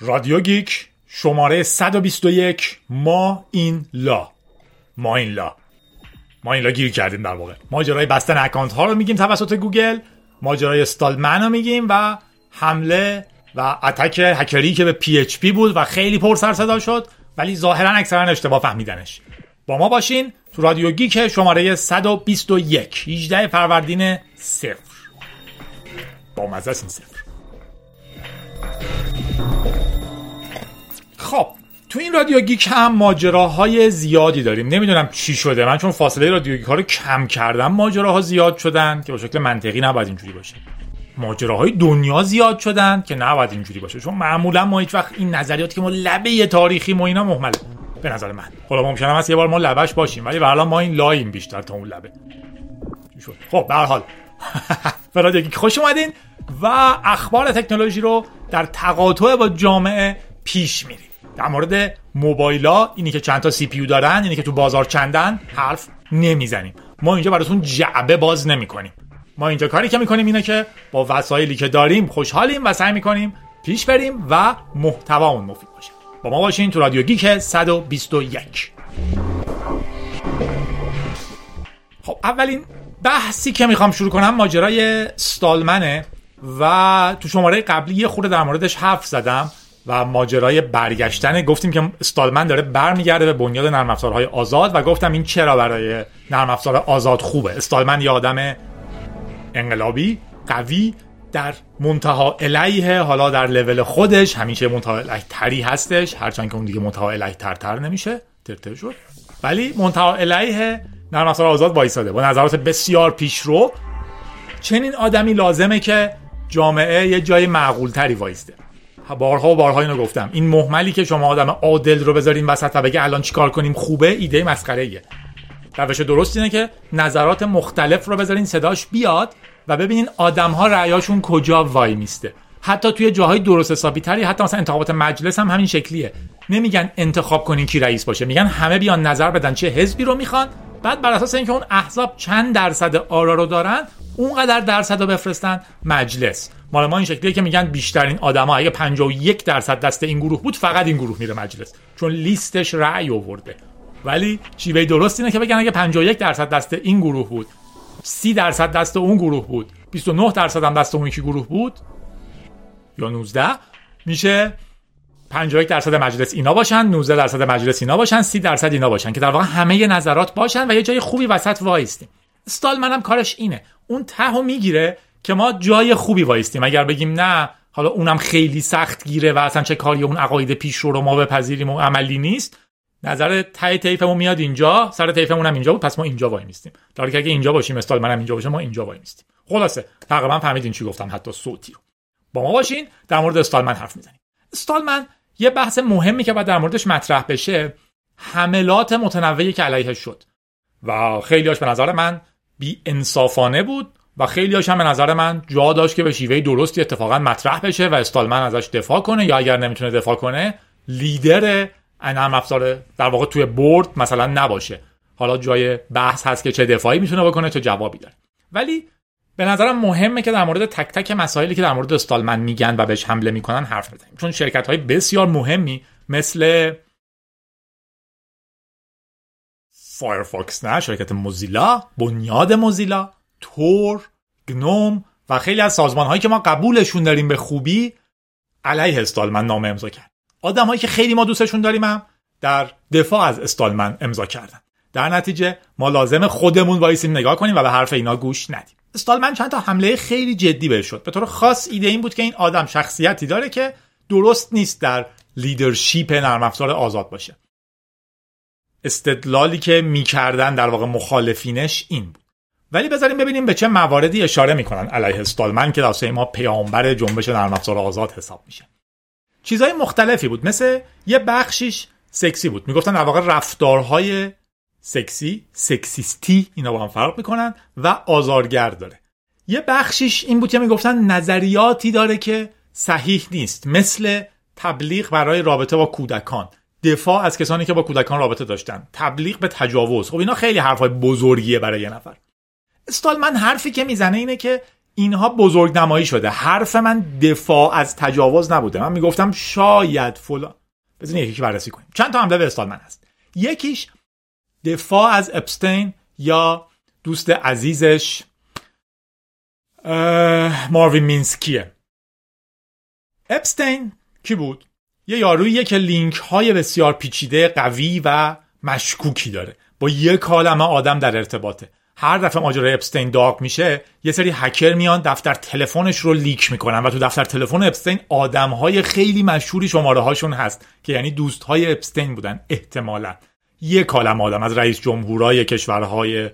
رادیو گیک شماره 121 ما این لا. ما این لا. ما این لا گیر کردیم در واقع. ماجرای بستن اکانت ها رو میگیم توسط گوگل. ماجرای استالمن رو میگیم و حمله و attack هکری که به PHP بود و خیلی پر سر صدا شد ولی ظاهرا اکثرا اشتباه فهمیدنش. با ما باشین تو رادیو گیک شماره 121 18 فروردین صفر. با مزه این صفر. خب تو این رادیو گیک هم ماجراهای زیادی داریم. نمی‌دونم چی شده. من چون فاصله رادیو گیک ها رو کم کردم ماجراها زیاد شدن که به شکل منطقی نباید اینجوری باشه. ماجراهای دنیا زیاد شدن که نباید اینجوری باشه. چون معمولا ما هیچ وقت این نظریات که ما لبه تاریخی ما اینا مهمله به نظر من. حالا ممکنه هست یه بار ما لبش باشیم ولی به ما این لایم بیشتر تا اون لبه. شد. خب به حال. به رادیو گیک خوش اومدین و اخبار تکنولوژی رو در تقاطع با جامعه پیش میریم. در مورد موبایلا اینی که چند تا CPU دارن اینی که تو بازار چندن حرف نمی‌زنیم. ما اینجا براتون جعبه باز نمی‌کنیم. ما اینجا کاری که می‌کنیم اینه که با وسایلی که داریم خوشحالیم و سعی می‌کنیم پیش بریم و محتوامون مفید باشه. با ما باشین تو رادیو گیک 121 خب اولین بحثی که می‌خوام شروع کنم ماجرای ستالمنه و تو شماره قبلی یه خورده در موردش حرف زدم. و ماجرای برگشتن گفتیم که استالمن داره برمیگرده به بنیاد نرم افزارهای آزاد و گفتم این چرا برای نرم افزار آزاد خوبه؟ استالمن یه آدم انقلابی قوی در منتها الیه حالا در لول خودش همیشه منتها الیه تری هستش هرچند که اون دیگه منتها الیه ترتر نمیشه ترتر شد. ولی منتها الیه نرم افزار آزاد وایساده. با نظرات بسیار پیشرو چنین آدمی لازمه که جامعه یه جای معقول تری وایسته. بارها و بارها اینو گفتم. این محملی که شما آدم عادل رو بذارین وسط و بگه الان چیکار کنیم خوبه؟ ایده مسخره ایه روش درست اینه که نظرات مختلف رو بذارین صداش بیاد و ببینین آدم ها رأیاشون کجا وای میسته. حتی توی جاهای درست حسابی تری حتی مثلا انتخابات مجلس هم همین شکلیه. نمیگن انتخاب کنین کی رئیس باشه میگن همه بیان نظر بدن چه حزبی رو می‌خوان بعد بر اساس اینکه اون احزاب چند درصد آرا رو دارن اونقدر درصد رو بفرستن مجلس. مال ما این شکلیه که میگن بیشترین آدما اگه 51 درصد دست این گروه بود فقط این گروه میره مجلس. چون لیستش رأی آورده. ولی شیوه درست اینه که بگن اگه 51 درصد دست این گروه بود 30 درصد دست اون گروه بود 29 درصد هم دست اون یکی گروه بود یا 19 میشه 51 درصد مجلس اینا باشن 19 درصد مجلس اینا باشن 30 درصد اینا باشن که در واقع همه نظرات باشن و یه جای خوبی وسط وایستیم. استالمن هم کارش اینه. اون تهو می‌گیره که ما جای خوبی وایستیم. اگر بگیم نه حالا اونم خیلی سخت گیره و اصلا چه کاری اون عقاید پیش رو ما بپذیریم و عملی نیست. نظر تای تیفمون میاد اینجا سر تیفمون هم اینجا بود پس ما اینجا وای میستیم در که اگه اینجا باشیم استال منم اینجا باشه ما اینجا وای میستیم خلاصه تقریبا فهمیدین چی گفتم حتی صوتی رو. با ما باشین در مورد استالمن حرف می‌زنیم. استالمن یه بحث مهمی که باید در موردش مطرح بشه حملات متنوعی که علیه شد. و خیلیاش به نظر من بی انصافانه بود و خیلی هم به نظر من جا داشت که به شیوه درستی اتفاقا مطرح بشه و استالمن ازش دفاع کنه یا اگر نمی‌تونه دفاع کنه لیدر نرم افزار در واقع توی برد مثلا نباشه. حالا جای بحث هست که چه دفاعی می‌تونه بکنه چه جوابی داره. ولی به نظرم مهمه که در مورد تک تک مسائلی که در مورد استالمن میگن و بهش حمله می‌کنن حرف بزنیم. چون شرکت های بسیار مهمی مثل فایرفاکس نه شرکت موزیلا بنیاد موزیلا تور گنوم و خیلی از سازمان هایی که ما قبولشون داریم به خوبی علیه استالمن نامه امضا کرد آدم هایی که خیلی ما دوستشون داریم هم در دفاع از استالمن امضا کردن. در نتیجه ما لازم خودمون وایسیم نگاه کنیم و به حرف اینا گوش ندیم. استالمن چند تا حمله خیلی جدی بهش شد. به طور خاص ایده این بود که این آدم شخصیتی داره که درست نیست در leadership نرم افزار آزاد باشه. استدلالی که می‌کردن در واقع مخالفینش این بود. ولی بذاریم ببینیم به چه مواردی اشاره می‌کنن علیه استالمن که در ما پیامبر جنبش نرم افزار آزاد حساب میشه. چیزهای مختلفی بود. مثل یه بخشیش سکسی بود. می‌گفتن در واقع رفتارهای سکسی سکسیستی اینا با هم فرق می‌کنن و آزارگر داره. یه بخشیش این بود که می‌گفتن نظریاتی داره که صحیح نیست مثل تبلیغ برای رابطه با کودکان. دفاع از کسانی که با کودکان رابطه داشتن. تبلیغ به تجاوز. خب اینا خیلی حرفای بزرگیه برای یه نفر. استالمن حرفی که می‌زنه اینه که اینها بزرگ نمایی شده. حرف من دفاع از تجاوز نبوده. من می‌گفتم شاید فلان. بزنین یکی بررسی کنیم. چند تا حمله به استالمن هست. یکیش دفاع از اپستین یا دوست عزیزش ماروین مینسکیه. اپستین کی بود؟ یه یاروییه که لینک های بسیار پیچیده قوی و مشکوکی داره. با یه عالمه آدم در ارتباطه. هر دفعه ماجرای اپستین داغ میشه یه سری هکر میان دفتر تلفنش رو leak می‌کنن و تو دفتر تلفن اپستین آدم های خیلی مشهوری شماره هاشون هست که یعنی دوست های اپستین بودن احتمالا. یه کالم آدم از رئیس جمهورای کشورهای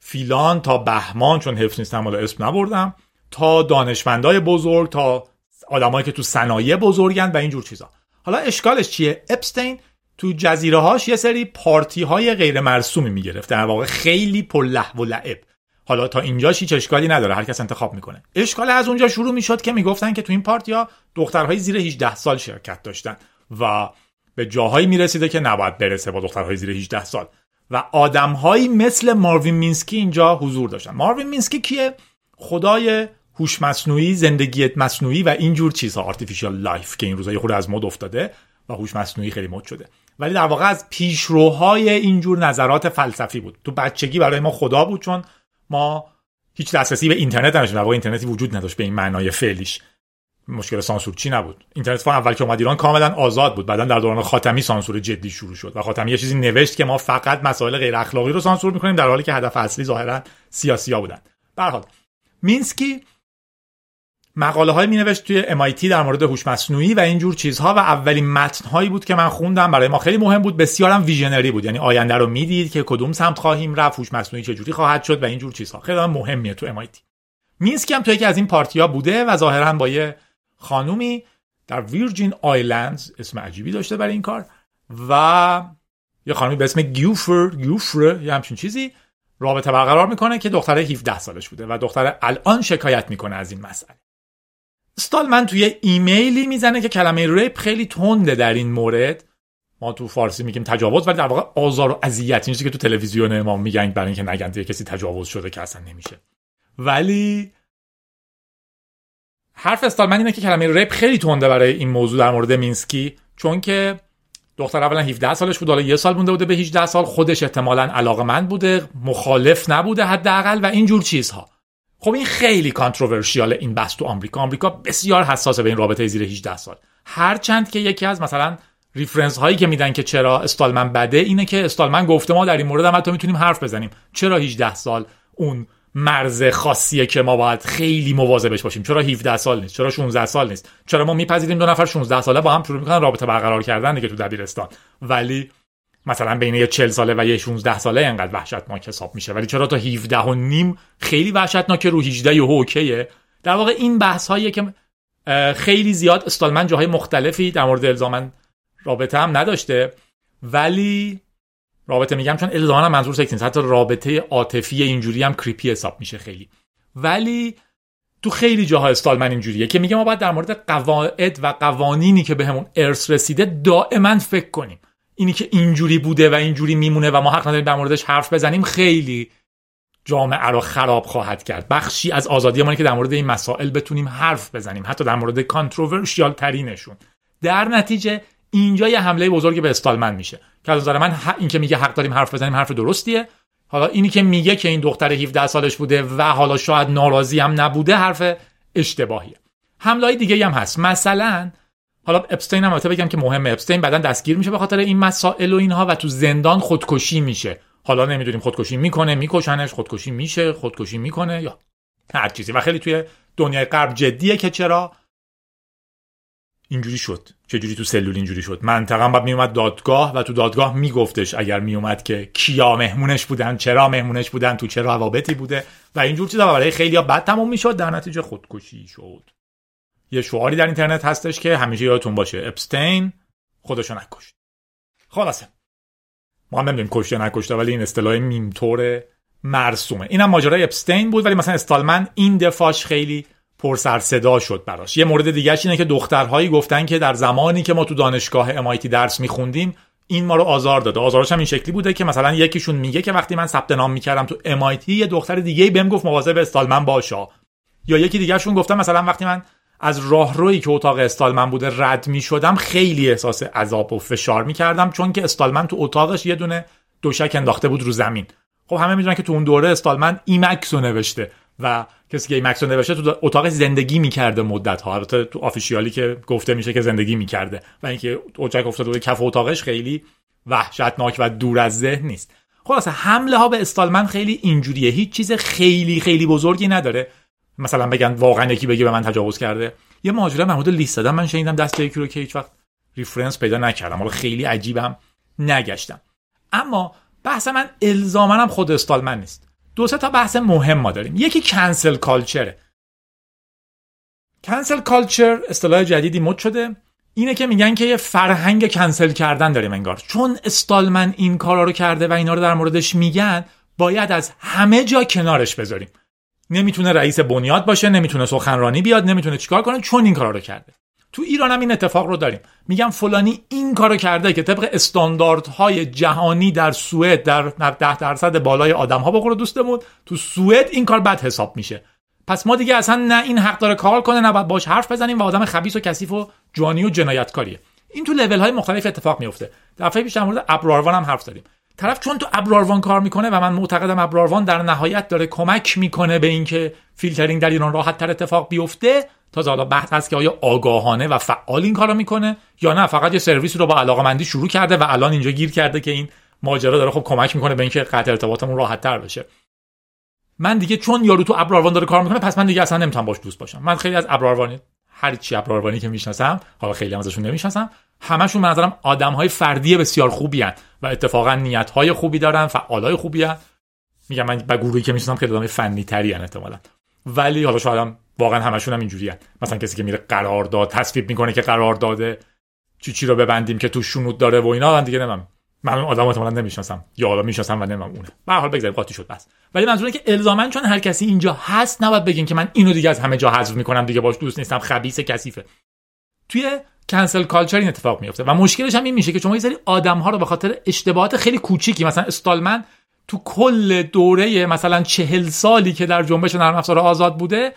فیلان تا بهمان چون حفظ نیستم حالا اسم نبردم تا دانشمندای بزرگ تا آدمایی که تو صنایع بزرگن و اینجور چیزا. حالا اشکالش چیه؟ اپستین تو جزیره هاش یه سری پارتی های غیر مرسومی می‌گرفت در واقع خیلی لحو و لعب. حالا تا اینجاش هیچ اشکالی نداره. هر کس انتخاب می‌کنه. اشکال از اونجا شروع می‌شد که می‌گفتن که تو این پارتی ها دخترهای زیر 18 سال شرکت داشتن و به جاهایی می‌رسیده که نباید برسه با دخترهای زیر 18 سال. و آدمهایی مثل ماروین مینسکی اینجا حضور داشتن. ماروین مینسکی کیه؟ خدای هوش مصنوعی زندگی مصنوعی و اینجور چیزها. artificial life که این روزا خود از مد افتاده و هوش مصنوعی خیلی مد شده. ولی در واقع از پیشروهای اینجور نظرات فلسفی بود. تو بچگی برای ما خدا بود چون ما هیچ دسترسی به اینترنت نداشتیم. در اینترنتی وجود نداشت به این معنای فعلیش. مشکل سانسور چی نبود؟ اینترنت اون اول که اومد ایران کاملا آزاد بود. بعدا در دوران خاتمی سانسور جدی شروع شد و خاتمی یه چیزی نوشت که ما فقط مسائل غیر اخلاقی رو سانسور می‌کنیم در حالی که هدف اصلی ظاهرا سیاسیا بودن. به مینسکی مقاله های می نوشت توی MIT در مورد هوش مصنوعی و اینجور چیزها و اولین متن هایی بود که من خوندم. برای ما خیلی مهم بود. بسیارم visionary بود. یعنی آینده رو می‌دید که کدوم سمت خواهیم رفت هوش مصنوعی چه جوری خواهد شد و اینجور چیزها. خیلی مهمیه تو MIT مینسکی هم تو یکی از این پارتیا بوده و ظاهرا با یه خانومی در Virgin Islands اسم عجیبی داشته برای این کار و یه خانمی به اسم گیوفر گیوفر یه همچین چیزی رابطه برقرار می‌کنه که دختره 17 سالش بوده و دختره الان شکایت می‌کنه از این مسئله. استالمن توی ایمیلی می‌زنه که کلمه rape خیلی تنده در این مورد. ما تو فارسی میگیم تجاوز ولی در واقع آزار و اذیت این که تو تلویزیون ما میگن برای اینکه نگن کسی تجاوز شده که اصلا نمیشه. ولی حرف استالمن اینه که کلمه rape خیلی تنده برای این موضوع در مورد مینسکی چون که دختر اولا 17 سالش بود حالا یه سال مونده بوده به 18 سال خودش احتمالا علاقمند بوده مخالف نبوده حداقل و اینجور چیزها. خب این خیلی controversial این بحث تو آمریکا. آمریکا بسیار حساسه به این رابطه زیر 18 سال. هرچند که یکی از مثلا reference هایی که میدن که چرا استالمن بده اینه که استالمن گفته ما در این مورد هم حتی می‌تونیم حرف بزنیم. چرا 18 سال اون مرز خاصیه که ما باید خیلی مواظبش باشیم. چرا 17 سال نیست؟ چرا 16 سال نیست؟ چرا ما میپذیریم دو نفر 16 ساله با هم شروع می‌کنن رابطه برقرار کردن دیگه تو دبیرستان. ولی مثلا بین یه 40 ساله و یه 16 ساله انقدر وحشتناک حساب میشه. ولی چرا تا 17 و نیم خیلی وحشتناک رو 18 یهو اوکیه؟ در واقع این بحث هایی که خیلی زیاد استالمن جاهای مختلفی در مورد الزامن رابطه هم نداشته. ولی رابطه میگم چون الزاما منظور سکس نیست. حتی رابطه عاطفی اینجوری هم creepy حساب میشه خیلی. ولی تو خیلی جاها استالمن اینجوریه که میگه ما باید در مورد قواعد و قوانینی که بهمون به ارث رسیده دائما فکر کنیم. اینی که اینجوری بوده و اینجوری میمونه و ما حق نداریم در موردش حرف بزنیم خیلی جامعه رو خراب خواهد کرد. بخشی از آزادی ما که در مورد این مسائل بتونیم حرف بزنیم حتی در مورد controversial ترینشون. در نتیجه اینجا یه حمله بزرگی به استالمن میشه. که از نظر من این که میگه حق داریم حرف بزنیم حرف درستیه. حالا اینی که میگه که این دختر 17 سالش بوده و حالا شاید ناراضی هم نبوده حرف اشتباهیه. حمله دیگه هم هست. مثلا حالا اپستین هم بگم که مهمه. اپستین بعدا دستگیر میشه به خاطر این مسائل و اینها و تو زندان خودکشی میشه. حالا نمی‌دونیم خودکشی می‌کنه میکشنش خودکشی میشه خودکشی می‌کنه یا هر چیزی. و خیلی توی دنیای غرب جدیه که چرا؟ اینجوری شد. چجوری تو سلول اینجوری شد؟ منطقا بعد میومد دادگاه و تو دادگاه میگفتش اگر میومد که کیا مهمونش بودن چرا مهمونش بودن تو چرا روابطی بوده و اینجور چیزا. برای خیلی ها بد تموم می‌شد. در نتیجه خودکشی شد. یه شعاری در اینترنت هستش که همیشه یادتون باشه. اپستین خودشو نکشت. خلاصه. ما هم نمی‌دونیم کشته نکشته ولی این اصطلاح میمطور مرسومه. اینم ماجرای اپستین بود ولی مثلا استالمن این دفاعش خیلی پر سر صدا شد براش. یه مورد دیگه اینه که دخترهایی گفتن که در زمانی که ما تو دانشگاه MIT درس میخوندیم این ما رو آزار داده. آزارش هم این شکلی بوده که مثلا یکیشون میگه که وقتی من ثبت نام می‌کردم تو MIT یه دختر دیگه بهم گفت مواظب استالمن باشا. یا یکی دیگرشون گفتم مثلا وقتی من از راهرویی که اتاق استالمن بوده رد می شدم خیلی احساس عذاب و فشار می کردم چون که استالمن تو اتاقش یه دونه دوشک انداخته بود رو زمین. خب همه می‌دونن که تو اون دوره استالمن ایمکس رو نوشته. و کسی که رو نوشته تو اتاقش زندگی می‌کرده مدت ها البته تو آفیشیالی که گفته میشه که زندگی می‌کرده. و اینکه اوچک افتاده بود کف اتاقش خیلی وحشتناک و دور از ذهن نیست. خلاصه حمله ها به استالمن خیلی اینجوریه. هیچ چیز خیلی خیلی بزرگی نداره. مثلا بگن واقعا یکی بگه به من تجاوز کرده. یه ماجرا محمود لیست دادم. من شنیدم دست یکی رو که هیچ وقت reference پیدا نکردم. حالا خیلی عجیبم نگشتم. اما بحث من الزاما هم خود استالمن نیست. دو سه تا بحث مهم ما داریم. یکی cancel culture ه cancel culture اصطلاح جدیدی مد شده. اینه که میگن که یه فرهنگ کنسل کردن داریم انگار. چون استالمن این کارا رو کرده و اینا رو در موردش میگن باید از همه جا کنارش بذاریم. نمی‌تونه رئیس بنیاد باشه نمی‌تونه سخنرانی بیاد نمی‌تونه چیکار کنه چون این کارا رو کرده. تو ایران هم این اتفاق رو داریم. میگم فلانی این کارو کرده که طبق استانداردهای جهانی در سوئد در 10 درصد بالای آدم ها بخوره دوستمون تو سوئد این کار بد حساب میشه. پس ما دیگه اصلا نه این حق داره کار کنه نه باید باش حرف بزنیم و آدم خبیث و کثیف و جانی و جنایتکاریه. این تو لول های مختلف اتفاق میفته. دفعه پیش در مورد ابرآروان هم حرف زدیم. طرف چون تو ابرآروان کار می‌کنه و من معتقدم ابرآروان در نهایت داره کمک می‌کنه به اینکه فیلترینگ در ایران راحت تر اتفاق بیفته تا حالا بحث هست که آیا آگاهانه و فعال این کارو می‌کنه یا نه. فقط یه سرویس رو با علاقه شروع کرده و الان اینجا گیر کرده که این ماجرا داره خب کمک می‌کنه به اینکه قطع ارتباطمون راحت تر بشه. من دیگه چون یارو تو ابراروان داره کار می‌کنه پس من دیگه اصلا نمی‌تونم باش دوست باشم. من خیلی از ابراروانی هر چی ابراروانی که می‌شناسم حالا خیلی هم ازشون نمی‌شناسم همشون به نظرم آدم های فردی بسیار خوبی هن و اتفاقا نیت های خوبی دارن فعال های خوبی هن. میگم من با گروهی که می‌شناسم خیلی آدم فنی تری هن احتمالاً ولی حالا شاید واقعا همشون هم اینجوری هن. مثلا کسی که میره قرارداد تصویب می‌کنه که قرار داده چی چی رو ببندیم که تو شنود داره و اینا من دیگه نمیم من اون آدم احتمالاً نمی‌شناسم. یا حالا می‌شناسم و نمیم اونه. به حال بگذاریم قاطی شد بس. ولی منظوره که الزاما چون هر کسی اینجا هست نباید بگین که من اینو دیگه از همه جا حذف می‌کنم دیگه باش دوست نیستم خبیث کثیفه. توی کنسل کالچر این اتفاق میفته و مشکلش هم این میشه که شما یه سری آدم ها رو به خاطر اشتباهات خیلی کوچیکی مثلا استالمن تو کل دوره مثلا چهل سالی که در جنبش نرم افزار آزاد بوده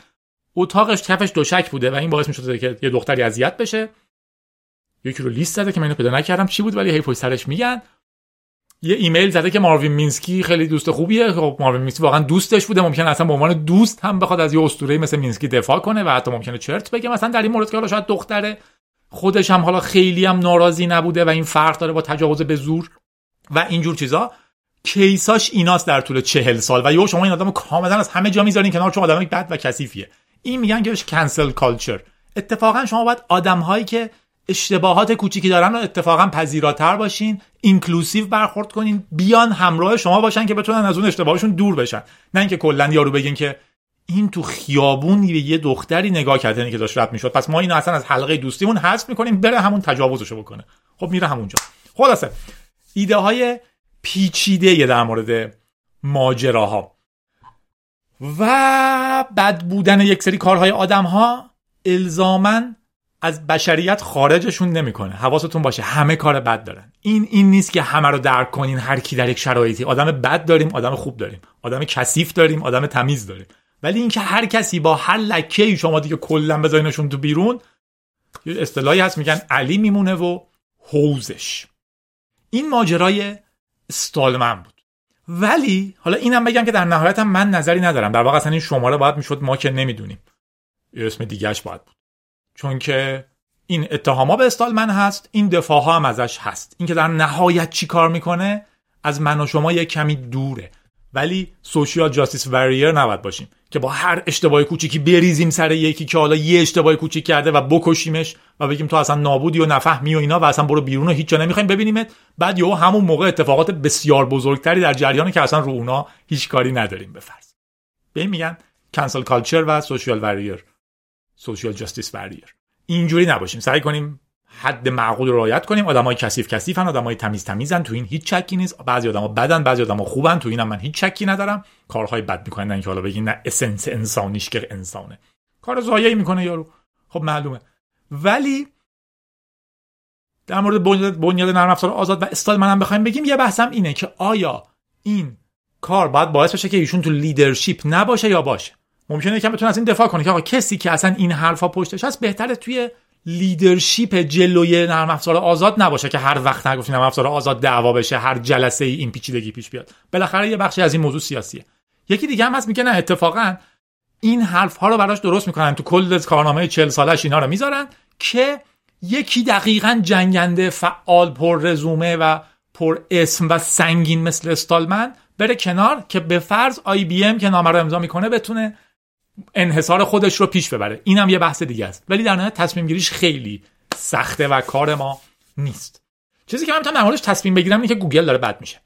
اتاقش کفش دوشک بوده و این باعث می‌شده که یه دختری اذیت بشه. یکی رو لیست زده که من اینو پیدا نکردم چی بود؟ ولی هی سرش میگن. یه ایمیل زده که ماروین مینسکی خیلی دوست خوبیه. خب ماروین مینسکی واقعا دوستش بوده. ممکن اصلا به عنوان دوست هم بخواد از یه اسطوره مثل مینسکی دفاع کنه و حتی ممکنه چرت بگه. مثلا در این مورد که حالا شاید دختره خودش هم حالا خیلی هم ناراضی نبوده و این فرق داره با تجاوز به زور و اینجور چیزا. case اش ایناست در طول چهل سال و یهو شما این آدمو کاملا از همه جا می‌ذارین کنار چون آدم بد و کثیفیه. این میگن که بهش cancel culture اتفاقا شما باید آدم هایی که اشتباهات کوچیکی دارن رو اتفاقا پذیراتر باشین inclusive برخورد کنین بیان همراه شما باشن که بتونن از اون اشتباهشون دور بشن. نه اینکه کلا یارو بگین که این تو خیابونی به یه دختری نگاه کرده که داشت رد می‌شد. پس ما اینو اصلا از حلقه دوستیمون حذف می‌کنیم بره همون تجاوزشو بکنه. خب میره همونجا. خلاصه ایده های پیچیده در مورد ماجراها. و بد بودن یک سری کارهای آدم ها الزامن از بشریت خارجشون نمی‌کنه. حواستون باشه همه کار بد دارن. این این نیست که همه رو درک کنین هر کی در یک شرایطی. آدم بد داریم آدم خوب داریم. آدم کثیف داریم آدم تمیز داریم. ولی اینکه هر کسی با هر لکه شما دیگه کلا بذارینشون تو بیرون یه اصطلاحی هست میگن علی میمونه و حوزش. این ماجرای استالمن بود. ولی حالا اینم بگم که در نهایت من نظری ندارم. در واقع اصلا این شماره باید می‌شد ما که نمی‌دونیم. اسم دیگهش باید بود. چون که این اتهاما به استالمن هست این دفاع ها هم ازش هست. اینکه در نهایت چی کار می‌کنه؟ از من و شما یه کمی دوره. ولی سوشیال جاستیس وریر نباید باشیم که با هر اشتباه کوچیکی بریزیم سر یکی که حالا یه اشتباه کوچیک کرده و بکشیمش و بگیم تو اصلا نابودی و نفهمی و اینا و اصلا برو بیرون و هیچ جا نمی‌خوایم ببینیمت. بعد یهو همون موقع اتفاقات بسیار بزرگتری در جریانه که اصلا رو اونا هیچ کاری نداریم به فرض. به میگن cancel culture و social warrior social justice warrior اینجوری نباشیم. سعی کنیم حد معقول رو رعایت کنیم. آدمای کثیف کثیفن آدمای تمیز تمیزن. تو این هیچ شکی نیست. بعضی آدما بدن بعضی آدما خوبن. تو اینم من هیچ شکی ندارم. کارهای بد می‌کنن نه حالا بگین نه essence انسانیش که انسانه. کار ضایعی می‌کنه یارو. خب معلومه. ولی در مورد بنیاد نرم افزار آزاد و استالمنم بخوایم بگیم یه بحثم اینه که آیا این کار باید باعث بشه که ایشون تو leadership نباشه یا باشه؟ ممکنه یکم بتونه از این دفاع کنه که آقا کسی که اصلا این حرفا پشتش هست بهتره توی leadership جلوی نرم افزار آزاد نباشه که هر وقت گفتی نرم افزار آزاد دعوا بشه هر جلسه ای این پیچیدگی پیش بیاد. بالاخره یه بخشی از این موضوع سیاسیه. یکی دیگه هم هست میگه نه اتفاقا این حرف ها رو براش درست می‌کنن. تو کل کارنامه 40 سالش اینا رو می‌ذارن که یکی دقیقا جنگنده فعال پر رزومه و پر اسم و سنگین مثل استالمن بره کنار که به فرض IBM که نامه رو امضا می‌کنه بتونه انحصار خودش رو پیش ببره. اینم یه بحث دیگه است. ولی در نهایت تصمیم گیریش خیلی سخته و کار ما نیست. چیزی که من می‌تونم در تصمیم بگیرم اینه که گوگل داره بد میشه.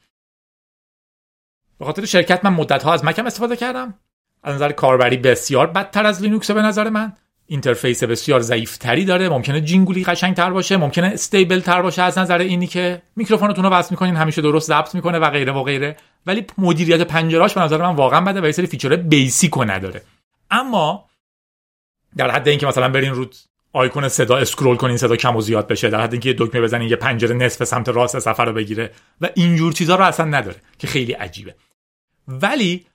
به خاطر شرکت من مدت ها از مکم استفاده کردم. از نظر کاربری بسیار بدتر از لینوکس به نظر من. interface بسیار ضعیفتری داره. ممکنه جینگولی تر باشه. ممکنه stable تر باشه. از نظر اینی که میکروفونتون رو وصل می‌کنین همیشه درست ضبط می‌کنه و غیره و غیره. ولی مدیریت پنجراش به نظر من واقعا بده و یه سری feature basic نداره. اما در حد اینکه مثلا برین رو آیکون صدا scroll کنین صدا کم و زیاد بشه در حد اینکه یه دکمه بزنین یه پنجره نصف سمت راست صفحه رو بگیره و اینجور چیزا رو اصلا نداره که خیلی عجیبه. ولی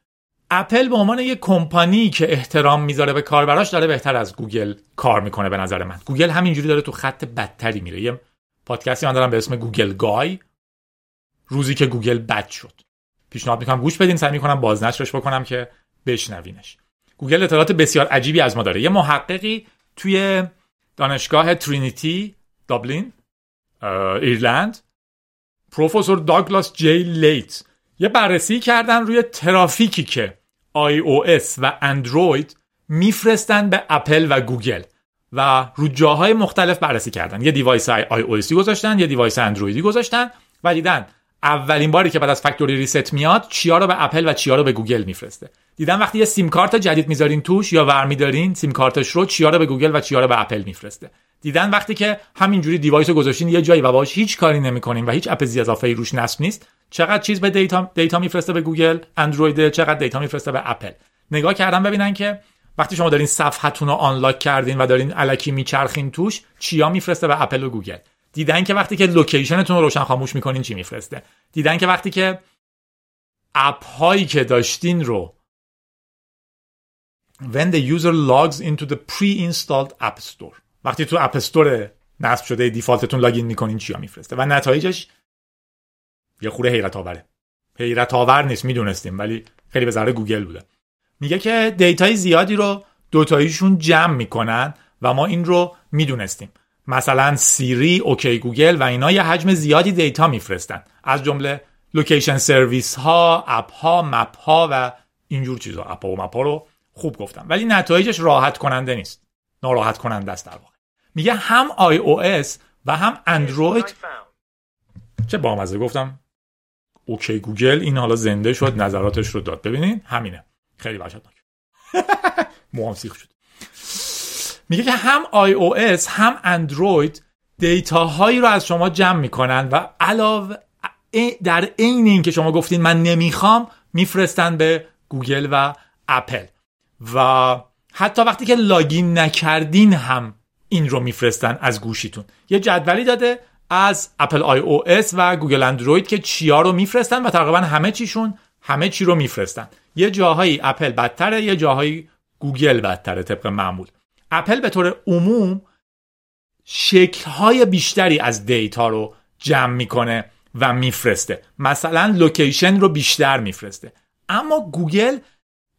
اپل به عنوان یه کمپانی که احترام می‌ذاره به کاربراش داره بهتر از گوگل کار می‌کنه به نظر من. گوگل همینجوری داره تو خط بدتری میره. یه پادکستی من دارم به اسم گوگل گای. روزی که گوگل بد شد. پیشنهاد می‌کنم گوش بدین سعی می‌کنم بازنشرش بکنم که بشنوینش. گوگل اطلاعات بسیار عجیبی از ما داره. یه محققی توی دانشگاه ترینیتی دابلین ایرلند پروفسور داگلاس جی لیث. یه بررسی کردن روی ترافیکی که iOS و اندروید میفرستن به اپل و گوگل و رو جاهای مختلف بررسی کردن. یه device iOS گذاشتن یه device اندرویدی گذاشتن و دیدن اولین باری که بعد از factory reset میاد چیا رو به اپل و چیا رو به گوگل میفرسته. دیدن وقتی یه سیم کارت جدید می‌ذارین توش یا ور میدارین سیم کارتش رو چیا رو به گوگل و چیا رو به اپل میفرسته. دیدن وقتی که همینجوری device رو گذاشتین یه جایی و باهاش هیچ کاری نمی‌کنین و هیچ app اضافه ای روش نصب نیست چقدر چیز به data data میفرسته به گوگل اندروید چقدر data میفرسته به اپل. نگاه کردن ببینن که وقتی شما دارین صفحتون رو unlock کردین و دارین الکی میچرخین توش چیا میفرسته به اپل و گوگل. دیدن که وقتی که location تون رو روشن خاموش می‌کنین چی میفرسته؟ دیدن که وقتی که app هایی که داشتین رو when the user logs into the pre-installed app store. وقتی تو app store نصب شده default تون login می‌کنین چیا میفرسته؟ و نتایجش یه خورده حیرت آوره. حیرت آور نیست می‌دونستیم ولی خیلی به ضرر گوگل بوده. میگه که data ی زیادی رو دوتاییشون جمع می‌کنن و ما این رو می‌دونستیم. مثلا سیری OK گوگل و اینا یه حجم زیادی data میفرستن. از جمله location service ها app ها map ها و اینجور چیزا. app ها و map ها رو خوب گفتم. ولی نتایجش ناراحت کننده نیست. ناراحت کننده است در واقع. میگه هم iOS و هم اندروید. چه بامزه گفتم. OK گوگل این حالا زنده شد نظراتش رو داد. ببینین همینه. خیلی وحشتناک. موهام سیخ شد. میگه که هم iOS هم اندروید data هایی رو از شما جمع می‌کنن و علاوه در عین اینکه شما گفتین من نمی‌خوام میفرستن به گوگل و اپل. و حتی وقتی که login نکردین هم این رو میفرستن از گوشیتون. یه جدولی داده از اپل iOS و گوگل اندروید که چیا رو میفرستن و تقریبا همه چیشون همه چی رو میفرستن. یه جاهایی اپل بدتره یه جاهایی گوگل بدتره طبق معمول. اپل به طور عموم شکلهای بیشتری از data رو جمع می‌کنه و میفرسته. مثلا location رو بیشتر میفرسته. اما گوگل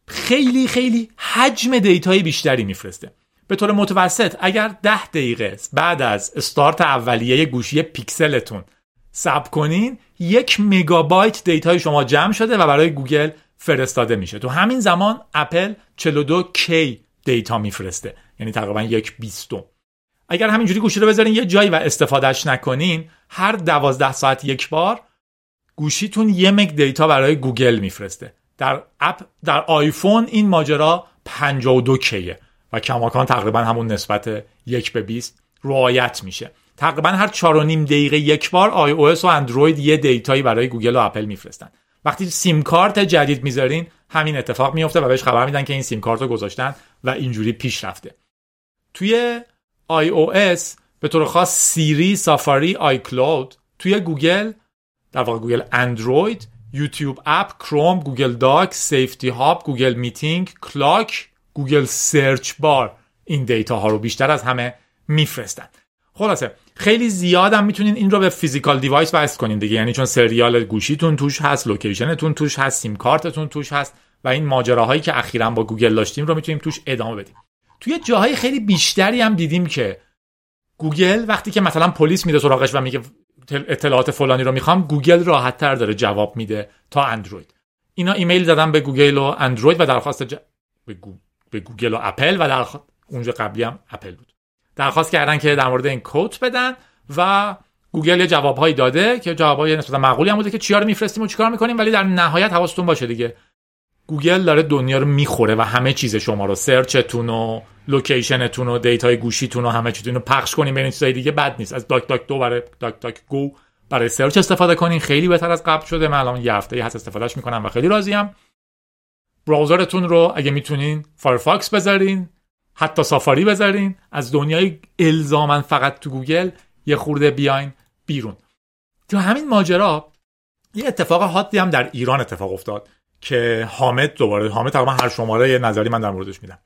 خیلی خیلی حجم data ی بیشتری میفرسته. به طور متوسط اگر ده دقیقه بعد از استارت اولیه گوشی پیکسلتون صبر کنین یک مگابایت data ی شما جمع شده و برای گوگل فرستاده میشه. تو همین زمان اپل 42 کی data میفرسته. یعنی تقریبا یک بیستم اگر همینجوری گوشی رو بذارین یه جایی و استفادهش نکنین هر دوازده ساعت یک بار گوشیتون یه مگ data برای گوگل میفرسته. در app در آیفون این ماجرا 52 کیه و کماکان تقریبا همون نسبت یک به 20 رعایت میشه. تقریبا هر 4.5 دقیقه یک بار iOS و اندروید یه data یی برای گوگل و اپل میفرستن. وقتی سیم کارت جدید می‌ذارین همین اتفاق میفته و بهش خبر میدن که این سیم کارت رو گذاشتن و اینجوری پیش رفته. توی iOS به طور خاص سیری سافاری iCloud توی گوگل در واقع گوگل اندروید یوتیوب app کروم گوگل Doc Safety Hub گوگل Meeting Clock گوگل search bar. این data ها رو بیشتر از همه میفرستن. خلاصه خیلی زیادم می‌تونین این رو به physical device وصل کنین دیگه. یعنی چون serial گوشیتون توش هست location تون توش هست سیم کارتتون توش هست و این ماجراهایی که اخیرا با گوگل داشتیم رو می‌تونیم توش ادامه بدیم. توی جاهای خیلی بیشتری هم دیدیم که گوگل وقتی که مثلا پلیس میره سراغش و میگه اطلاعات فلانی رو می‌خوام گوگل راحت تر داره جواب میده تا اندروید. اینا ایمیل زدن به گوگل و اندروید و درخواست ج... به, به گوگل و اپل و در اونجا قبلی هم اپل بود. درخواست کردن که در مورد این quote بدن و گوگل یه جوابهایی داده که جوابهای نسبتا معقولی هم بوده که چیا رو میفرستیم و چیکار می‌کنیم ولی در نهایت حواستون باشه دیگه. گوگل داره دنیا رو می‌خوره و همه چیز شما رو search تون و location تون و data ی گوشیتون و همه چیزتون رو پخش کنیم بین چیزای دیگه بد نیست. از DuckDuck دو برای DuckDuckGo برای search استفاده کنین. خیلی بهتر از قبل شده. من الان یه هفته هست استفادهش می‌کنم و خیلی راضیم. browser تون رو اگه می‌تونین فایرفاکس بذارین حتی سافاری بذارین. از دنیای الزاما فقط تو گوگل یه خورده بیاین بیرون. تو همین ماجرا یه اتفاق حادی هم در ایران اتفاق افتاد که حامد دوباره حامد تقریبا هر شماره یه نظری من در موردش میدم.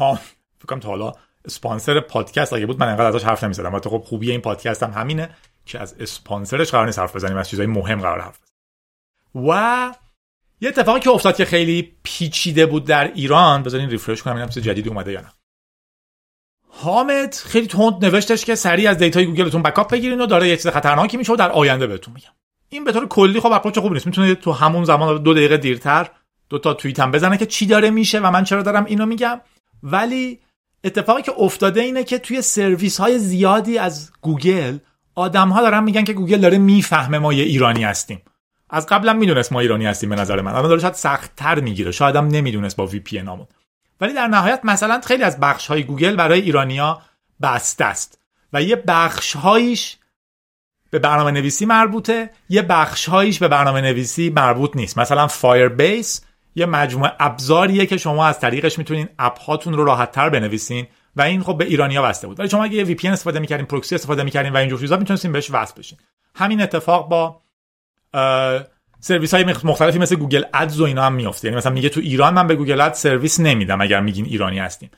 ها فکرم تا حالا اسپانسر پادکست اگه بود من انقدر ازش حرف نمی‌زدم. البته خب خوبی این پادکست هم همینه که از اسپانسرش قرار نیست حرف بزنیم از چیزای مهم قرار حرف بزنیم. و یه اتفاقی که افتاد که خیلی پیچیده بود در ایران بذارین ریفرش کنم ببینم چیز جدید اومده یا نه. حامد خیلی تند نوشتش که سریع از data ی گوگلتون backup بگیرین و داره یه چیز خطرناکی میشه در آینده بهتون میگم. این به طور کلی خب approach خوب نیست. می‌تونه تو همون زمان دو دقیقه دیرتر دو تا توییت هم بزنه که چی داره میشه و من چرا دارم اینو میگم. ولی اتفاقی که افتاده اینه که توی سرویس های زیادی از گوگل آدم ها دارن میگن که گوگل داره می‌فهمه ما یه ایرانی هستیم. از قبلا می‌دونست ما ایرانی هستیم به نظر من. الان داره شاید سخت تر می‌گیره. شاید هم نمی‌دونست با VPN امون ولی در نهایت مثلا خیلی از بخش های گوگل برای ایرانیا بسته است. و یه بخش هایش به برنامه نویسی مربوطه یه بخش هایش به برنامه نویسی مربوط نیست. مثلا Firebase یه مجموعه ابزاریه که شما از طریقش می‌تونین app هاتون رو راحت تر بنویسین و این خب به ایرانیا بسته بود. ولی شما اگه یه VP استفاده می‌کردین پروکسی استفاده می‌کردین و اینجور چیزا می‌تونستین بهش وصل بشین. همین اتفاق با سرویس های مختلفی مثل گوگل Ads و اینا هم میفته یعنی مثلا میگه تو ایران من به گوگل Ads سرویس نمیدم اگر میگین ایرانی هستیم.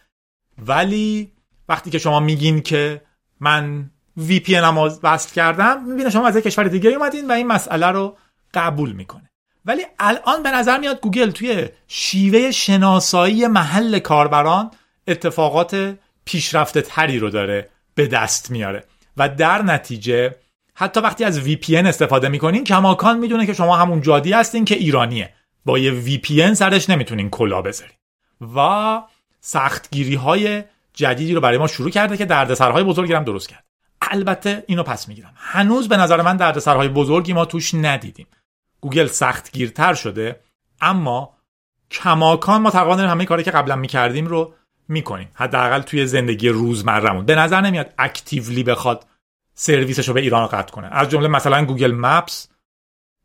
ولی وقتی که شما میگین که من VP وصل کردم می‌بینه شما از یک کشور دیگه اومدین و این مسئله رو قبول می‌کنه. ولی الان به نظر میاد گوگل توی شیوه شناسایی محل کاربران اتفاقات پیشرفته تری رو داره به دست میاره. و در نتیجه حتی وقتی از VPN استفاده می‌کنین کماکان می‌دونه که شما همون جادی هستین که ایرانیه. با یه VPN سرش نمی‌تونین کلا بذارین. و سختگیری های جدیدی رو برای ما شروع کرده که دردسرهای بزرگی هم درست کرد. البته اینو پس می‌گیرم. هنوز به نظر من دردسرهای بزرگی ما توش ندیدیم. گوگل سختگیرتر شده اما کماکان ما تقریبا همه کاری که قبلا می‌کردیم رو می‌کنیم. حداقل توی زندگی روزمرهمون. به نظر نمیاد actually بخواد سرویسش رو به ایران قطع کنه. از جمله مثلا گوگل Maps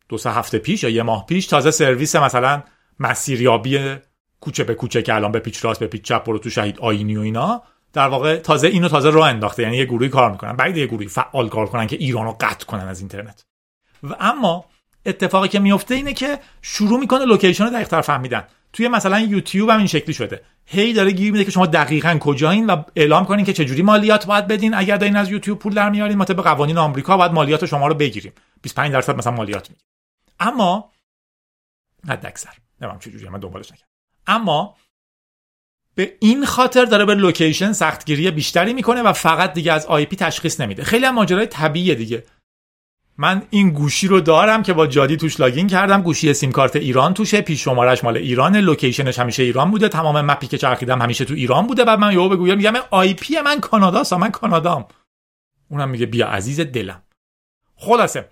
دو سه هفته پیش یا یه ماه پیش تازه سرویس مثلا مسیریابی کوچه به کوچه که الان به پیچ راست به پیچ چپ برو تو شهید آینی و اینا در واقع تازه اینو تازه راه انداخته. یعنی یه گروهی کار می‌کنن. بعد یه گروهی فعال کار کنن که ایران رو قطع کنن از اینترنت. و اما اتفاقی که میفته اینه که شروع می‌کنه لوکیشن رو دقیق‌تر فهمیدن. توی مثلا یوتیوب هم این شکلی شده. هی داره گیر میده که شما دقیقا کجایین و اعلام کنین که چجوری مالیات باید بدین. اگر دارین از یوتیوب پول در میارین ما طبق قوانین آمریکا باید مالیات شما رو بگیریم. 25 درصد مثلا مالیات می‌گیریم. اما حد اکثر. نمی‌دونم چجوری من دنبالش نکردم. اما به این خاطر داره به location سختگیری بیشتری می‌کنه و فقط دیگه از IP تشخیص نمیده. خیلی هم ماجرای طبیعیه دیگه. من این گوشی رو دارم که با جادی توش login کردم. گوشی سیم کارت ایران توشه. پیش شمارش مال ایران. location ش همیشه ایران بوده. تمام map ی که چرخیدم همیشه تو ایران بوده. بعد من یهو بگویم میگم IP من کاناداست. من کانادام. اونم میگه بیا عزیز دلم. خلاصه.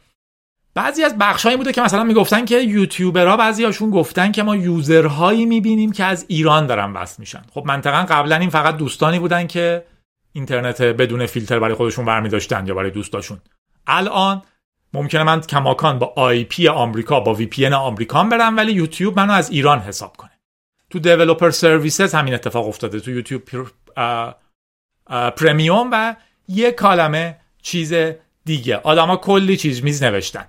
بعضی از بخشایی بوده که مثلا می‌گفتن که یوتیوبرها بعضی هاشون گفتن که ما user هایی می‌بینیم که از ایران دارن وصل میشن. خب منطقا قبلا این فقط دوستانی بودن که اینترنت بدون فیلتر برای خودشون برمی داشتن یا برای دوستاشون. الان ممکنه من کماکان با IP آمریکا با IP آمریکا برم ولی یوتیوب منو از ایران حساب کنه. تو developer services همین اتفاق افتاده. تو یوتیوب Premium و یه عالمه چیز دیگه. آدما کلی چیز میز نوشتن.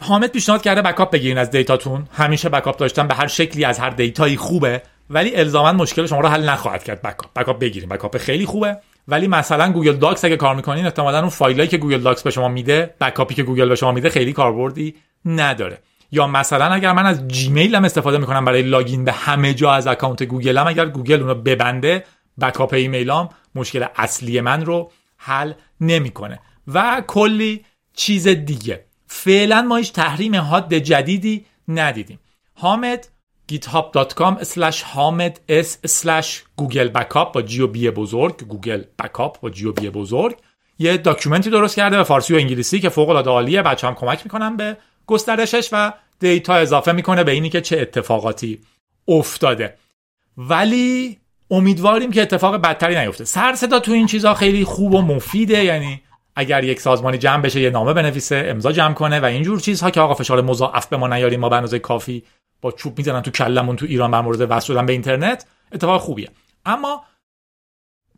حامد پیشنهاد کرده backup بگیرین از data تون. همیشه backup داشتن. به هر شکلی از هر data یی خوبه. ولی الزاما مشکل شما رو حل نخواهد کرد backup backup بگیرین. backup خیلی خوبه. ولی مثلا Google Docs اگه کار می‌کنین احتمالاً اون فایلایی که Google Docs به شما میده backup ی که گوگل به شما میده خیلی کاربردی نداره. یا مثلا اگر من از Gmail هم استفاده می‌کنم برای login به همه جا از account Google م اگر گوگل اونو ببنده backup ایمیلام مشکل اصلی من رو حل نمی‌کنه. و کلی چیز دیگه. فعلا ما هیچ تحریم حاد جدیدی ندیدیم. حامد github.com slash حامد s slash Google Backup با G و B بزرگ. Google Backup با G و B بزرگ. یه document ی درست کرده به فارسی و انگلیسی که فوق العاده عالیه. بچه هم کمک می‌کنن به گسترشش و data اضافه می‌کنه به اینی که چه اتفاقاتی افتاده. ولی امیدواریم که اتفاق بدتری نیفته. سر صدا تو این چیزها خیلی خوب و مفیده. یعنی اگر یک سازمانی جمع بشه یه نامه بنویسه امضا جمع کنه و اینجور چیزها که آقا فشار مضاعف به ما نیاریم ما به کافی با چوب می‌زنن تو کلمون تو ایران در مورد وصل شدن به اینترنت اتفاق خوبیه. اما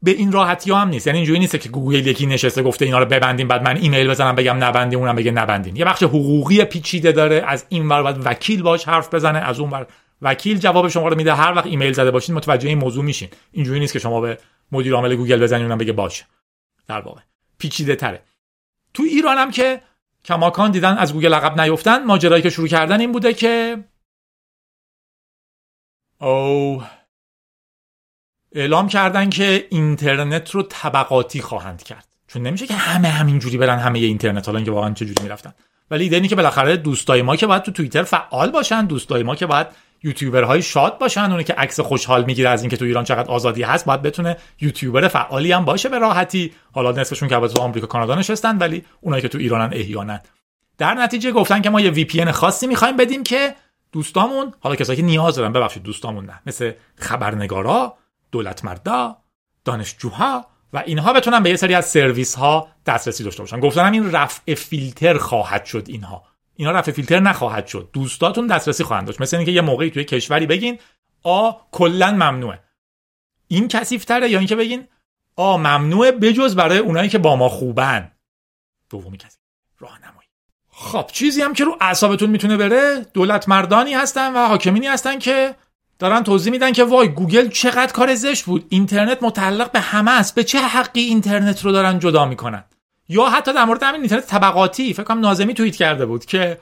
به این راحتی ها هم نیست. یعنی اینجوری نیست که گوگل یکی نشسته گفته اینا رو ببندیم بعد من ایمیل بزنم بگم نبندیم اونم بگه نبندین. یه بخش حقوقی پیچیده داره. از این ور باید وکیل باهاش حرف بزنه از اون ور وکیل جواب شما رو میده. هر وقت ایمیل زده باشین متوجه این موضوع میشین. اینجوری نیست که شما به مدیر عامل گوگل بزنید اونم بگه باشه. در واقع پیچیده تره. تو ایران هم که کماکان دیدن از گوگل عقب نیفتن ماجرایی که شروع کردن این بوده که او. اعلام کردن که اینترنت رو طبقاتی خواهند کرد. چون نمیشه که همه همینجوری برن همه اینترنت حالا اینکه واقعا چه جوری می‌رفتن. ولی ایده اینه که بالاخره دوستای ما که باید تو توییتر فعال باشن دوستای ما که باید یوتیوبرهای شاد باشن اونه که عکس خوشحال می‌گیره از اینکه تو ایران چقدر آزادی هست باید بتونه یوتیوبر فعالی هم باشه به راحتی. حالا نصفشون که تو آمریکا کانادا نشستن ولی اونایی که تو ایرانن احیانا در نتیجه گفتن که ما یه وی پی خاصی می‌خوایم بدیم که دوستامون حالا کسایی که نیاز دارن ببخشید دوستامون نه. مثل خبرنگارا دولت مردا دانشجوها و اینها بتونن به یه سری از سرویس ها دسترسی داشته باشن. گفتنم این رفع فیلتر خواهد شد اینها. اینا رفع فیلتر نخواهد شد. دوستاتون دسترسی خواهند داشت. مثل اینکه یه موقعی توی کشوری بگین آ کلا ممنوعه. این کثیف‌تره یا اینکه بگین آ ممنوعه بجز برای اونایی که با ما خوبن. دومی کسی راهنمایی. خب چیزی هم که رو اعصابتون می‌تونه بره دولت مردانی هستن و حاکمینی هستن که دارن توضیح میدن که وای گوگل چقدر کار زشت بود. اینترنت متعلق به همه است. به چه حقی اینترنت رو دارن جدا می‌کنن؟ یا حتی در مورد همین اینترنت طبقاتی فکر کنم نازمی توییت کرده بود که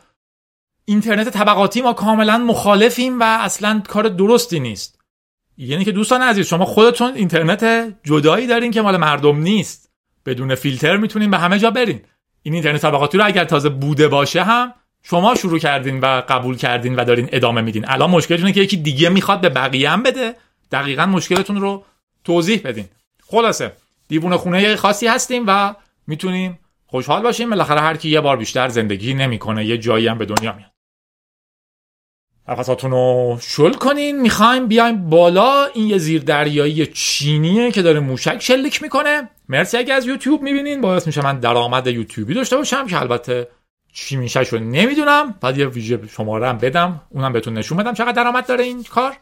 اینترنت طبقاتی ما کاملا مخالفیم و اصلا کار درستی نیست. یعنی که دوستان عزیز شما خودتون اینترنت جدایی دارین که مال مردم نیست. بدون فیلتر می‌تونین به همه جا برین. این اینترنت طبقاتی رو اگر تازه بوده باشه هم شما شروع کردین و قبول کردین و دارین ادامه میدین. الان مشکلتونه که یکی دیگه می‌خواد به بقیه هم بده. دقیقا مشکلتون رو توضیح بدین. خلاصه دیوونه خونه خاصی هستیم و می‌تونیم خوشحال باشیم. بالاخره هر کی یه بار بیشتر زندگی نمی‌کنه یه جایی هم به دنیا میاد. نفساتون رو شل کنین. می‌خوایم بیایم بالا. این یه زیر دریایی چینیه که داره موشک شلیک می‌کنه. مرسی. اگه از یوتیوب می‌بینین باعث میشه من درآمد یوتیوبی داشته باشم که البته چی میشه شو نمی‌دونم. بعد یه ویژه شماره هم بدم اونم بهتون نشون بدم چقدر درآمد داره این کار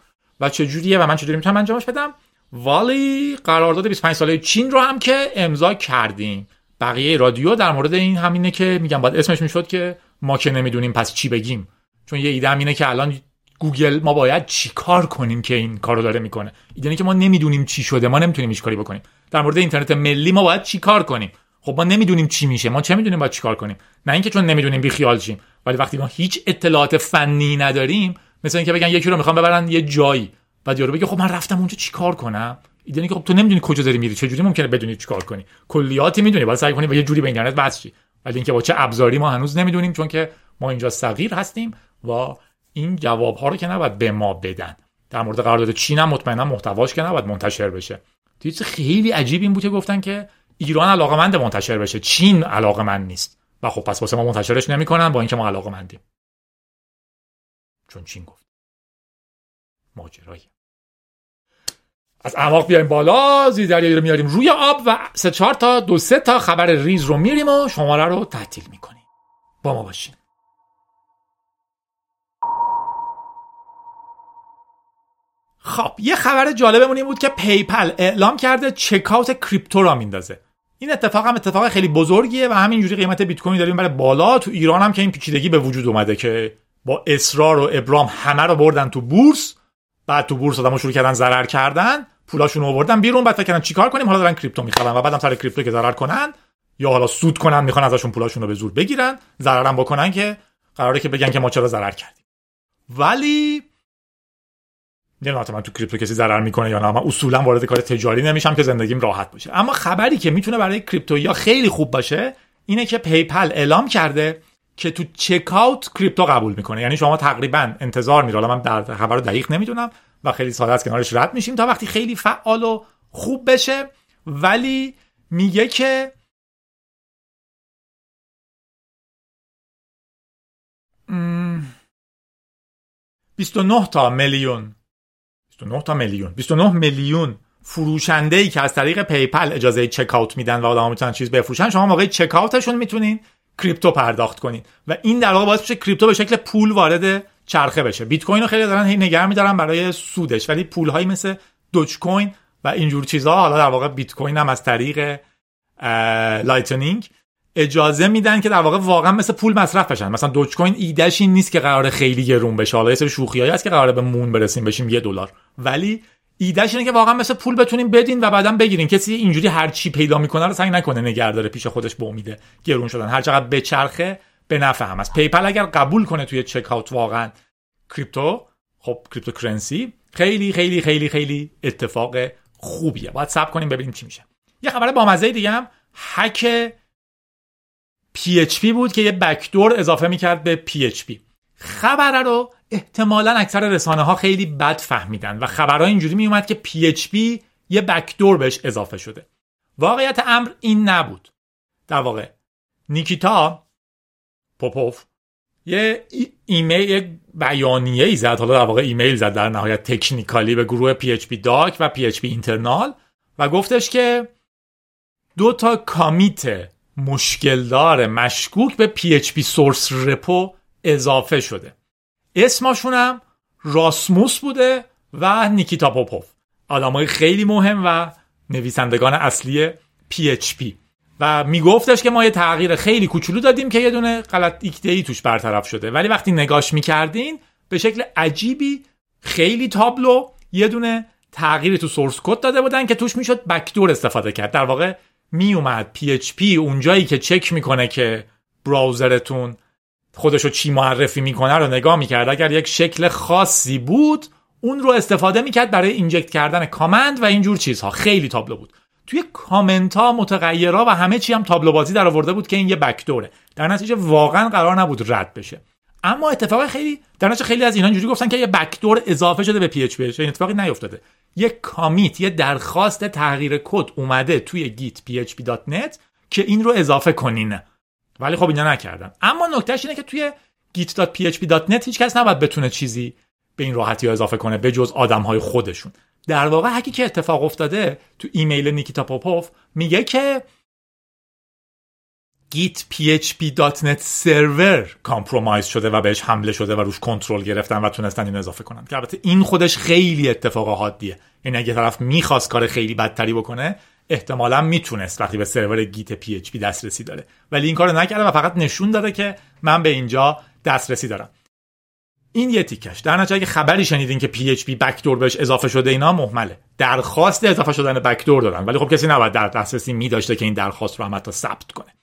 و چه جوریه و من چجوری می‌تونم انجامش بدم. ولی قرارداد 25 ساله چین رو هم که امضا کردیم. بقیه رادیو در مورد این همینه که میگم باید اسمش می‌شد که ما که نمی‌دونیم پس چی بگیم. چون یه ایده اینه که الان گوگل ما باید چی کار کنیم که این کارو داره می‌کنه. ایده که ما نمی‌دونیم چی شده ما نمی‌تونیم هیچ کاری بکنیم. در مورد اینترنت ملی ما باید چی کار کنیم؟ خب ما نمی‌دونیم چی میشه. ما چه می‌دونیم باید چیکار کنیم؟ نه اینکه چون نمی‌دونیم بی خیال شیم ولی وقتی ما هیچ اطلاعات فنی نداریم مثل اینکه بگن یکی رو می‌خوام ببرن یه جایی بعد یارو بگه خب من رفتم اونجا چیکار کنم؟ ایده که خب تو نمی‌دونی کجا داری میری چه جوری ممکنه بدونی چیکار کنی؟ کلیاتی می‌دونی باید سعی کنی با یه جوری به اینترنت وصل شی. ولی اینکه با چه ابزاری ما هنوز نمی‌دونیم چون که ما اینجا صغیر هستیم و این جواب ها رو که نباید به ما بدن. در مورد قرارداد چین هم مطمئنا محتواش که نباید منتشر بشه. چیز خیلی عجیب این بود که گفتن که ایران علاقمند منتشر بشه. چین علاقمند نیست. و خب پس واسه ما منتشرش نمی‌کنن با اینکه ما علاقمندیم. چون چین گفت. ماجرایی. از اعماق بیایم بالا. زیر دریایی رو میاریم روی آب و سه چهار تا دو سه تا خبر ریز رو میریم و شماره رو تعطیل می‌کنیم. با ما باشین. خب یه خبر جالبمون این بود که PayPal اعلام کرده checkout crypto را میندازه. این اتفاق هم اتفاق خیلی بزرگیه و همینجوری قیمت بیت کوین داره میره بالا. تو ایران هم که این پیچیدگی به وجود اومده که با اصرار و ابرام همه رو بردن تو بورس بعد تو بورس آدمو شروع کردن ضرر کردن پولاشون رو آوردن بیرون بعد کردن چیکار کنیم؟ حالا دارن کریپتو می‌خرن و بعدم سر کریپتو که ضرر کنن یا حالا سود کنن می‌خوان ازشون پولاشون رو به زور بگیرن ضررم بکنن که قراره که بگن که ما چرا ضرر کردیم. ولی نمی‌دونم من تو کریپتو کسی ضرر می‌کنه یا نه من اصولا وارد کار تجاری نمیشم که زندگیم راحت باشه. اما خبری که می‌تونه برای کریپتو یا خیلی خوب باشه اینه که PayPal اعلام کرده که تو checkout crypto قبول می‌کنه. یعنی شما تقریبا انتظار میره من در خبر رو دقیق نمی‌دونم و خیلی ساده است کنارش رد میشیم تا وقتی خیلی فعال و خوب بشه. ولی میگه که 29 تا میلیون 29 تا میلیون. 29 میلیون فروشنده ای که از طریق PayPal اجازه checkout میدن و آدم‌ها می‌تونن چیز بفروشن شما موقع checkout شون می‌تونین crypto پرداخت کنین. و این در واقع باعث میشه crypto به شکل پول وارد چرخه بشه. بیت کوین رو خیلی دارن هی نگه میدارن برای سودش ولی پول هایی مثل Dogecoin و اینجور چیزها حالا در واقع بیت کوین هم از طریق Lightning اجازه میدن که در واقع واقعا مثل پول مصرف بشن. مثلا Dogecoin ایدهش این نیست که قرار خیلی گرون بشه. حالا یه سری شوخیایی هست که قراره به moon برسیم بشیم یه دلار. ولی ایدهش اینه که واقعا مثل پول بتونیم بدین و بعدا بگیرین. کسی اینجوری هر چی پیدا می‌کنه رو سعی نکنه نگه داره پیش خودش به امیده گرون شدن. هر چقدر بچرخه به نفع همه است PayPal اگر قبول کنه توی checkout واقعا crypto خب cryptocurrency خیلی خیلی خیلی خیلی اتفاق خوبیه. باید صبر کنیم ببینیم چی میشه. یه خبر بامزه دیگه هم hack PHP بود که یه backdoor اضافه می‌کرد به PHP خبر رو احتمالا اکثر رسانه ها خیلی بد فهمیدن و خبرها اینجوری میومد که PHP یه backdoor بهش اضافه شده. واقعیت امر این نبود. در واقع نیکیتا پوپوف یه ایمیل بیانیه ای زد حالا در واقع ایمیل زد در نهایت technically به گروه PHP doc و PHP internal و گفتش که دو تا commit مشکل داره مشکوک به PHP source repo اضافه شده. اسمشون هم راسموس بوده و نیکیتا پوپوف. آدمای خیلی مهم و نویسندگان اصلی PHP و میگفتش که ما یه تغییر خیلی کوچولو دادیم که یه دونه غلط ایکته ای توش برطرف شده. ولی وقتی نگاش می‌کردین به شکل عجیبی خیلی تابلو یه دونه تغییری تو سورس کد داده بودن که توش می‌شد بکدور استفاده کرد. در واقع میومد PHP اونجایی که چک می‌کنه که browser تون خودشو چی معرفی می‌کنه رو نگاه می‌کرد. اگر یک شکل خاصی بود اون رو استفاده می‌کرد برای inject کردن command و اینجور چیزها. خیلی تابلو بود. توی کامنت ها متغیرها و همه چی هم تابلو بازی در آورده بود که این یه backdoor ه. در نتیجه واقعا قرار نبود رد بشه. اما اتفاق خیلی در نتیجه خیلی از اینا اینجوری گفتن که یه backdoor اضافه شده به PHP. این اتفاقی نیفتاده. یه commit یه درخواست تغییر کد اومده توی git php.net که این رو اضافه کنین. ولی خب اینا نکردن. اما نکتهش اینه که توی git.php.net هیچ کس نباید بتونه چیزی به این راحتی ها اضافه کنه به جز آدم های خودشون. در واقع حکی که اتفاق افتاده تو ایمیل نیکیتا پوپوف میگه که git php.net سرور compromise شده و بهش حمله شده و روش کنترل گرفتن و تونستن این اضافه کنن. که البته این خودش خیلی اتفاق حادیه. یعنی اگه طرف می‌خواست کار خیلی بدتری بکنه احتمالا می‌تونست وقتی به سرور Git PHP دسترسی داره. ولی این کارو نکرده و فقط نشون داده که من به اینجا دسترسی دارم. این یه تیکش. در نتیجه خبری شنیدین که PHP backdoor بهش اضافه شده اینا مهمله درخواست اضافه شدن backdoor دادن ولی خب کسی نباید در دسترسی می داشته که این درخواست رو هم ثبت کنه.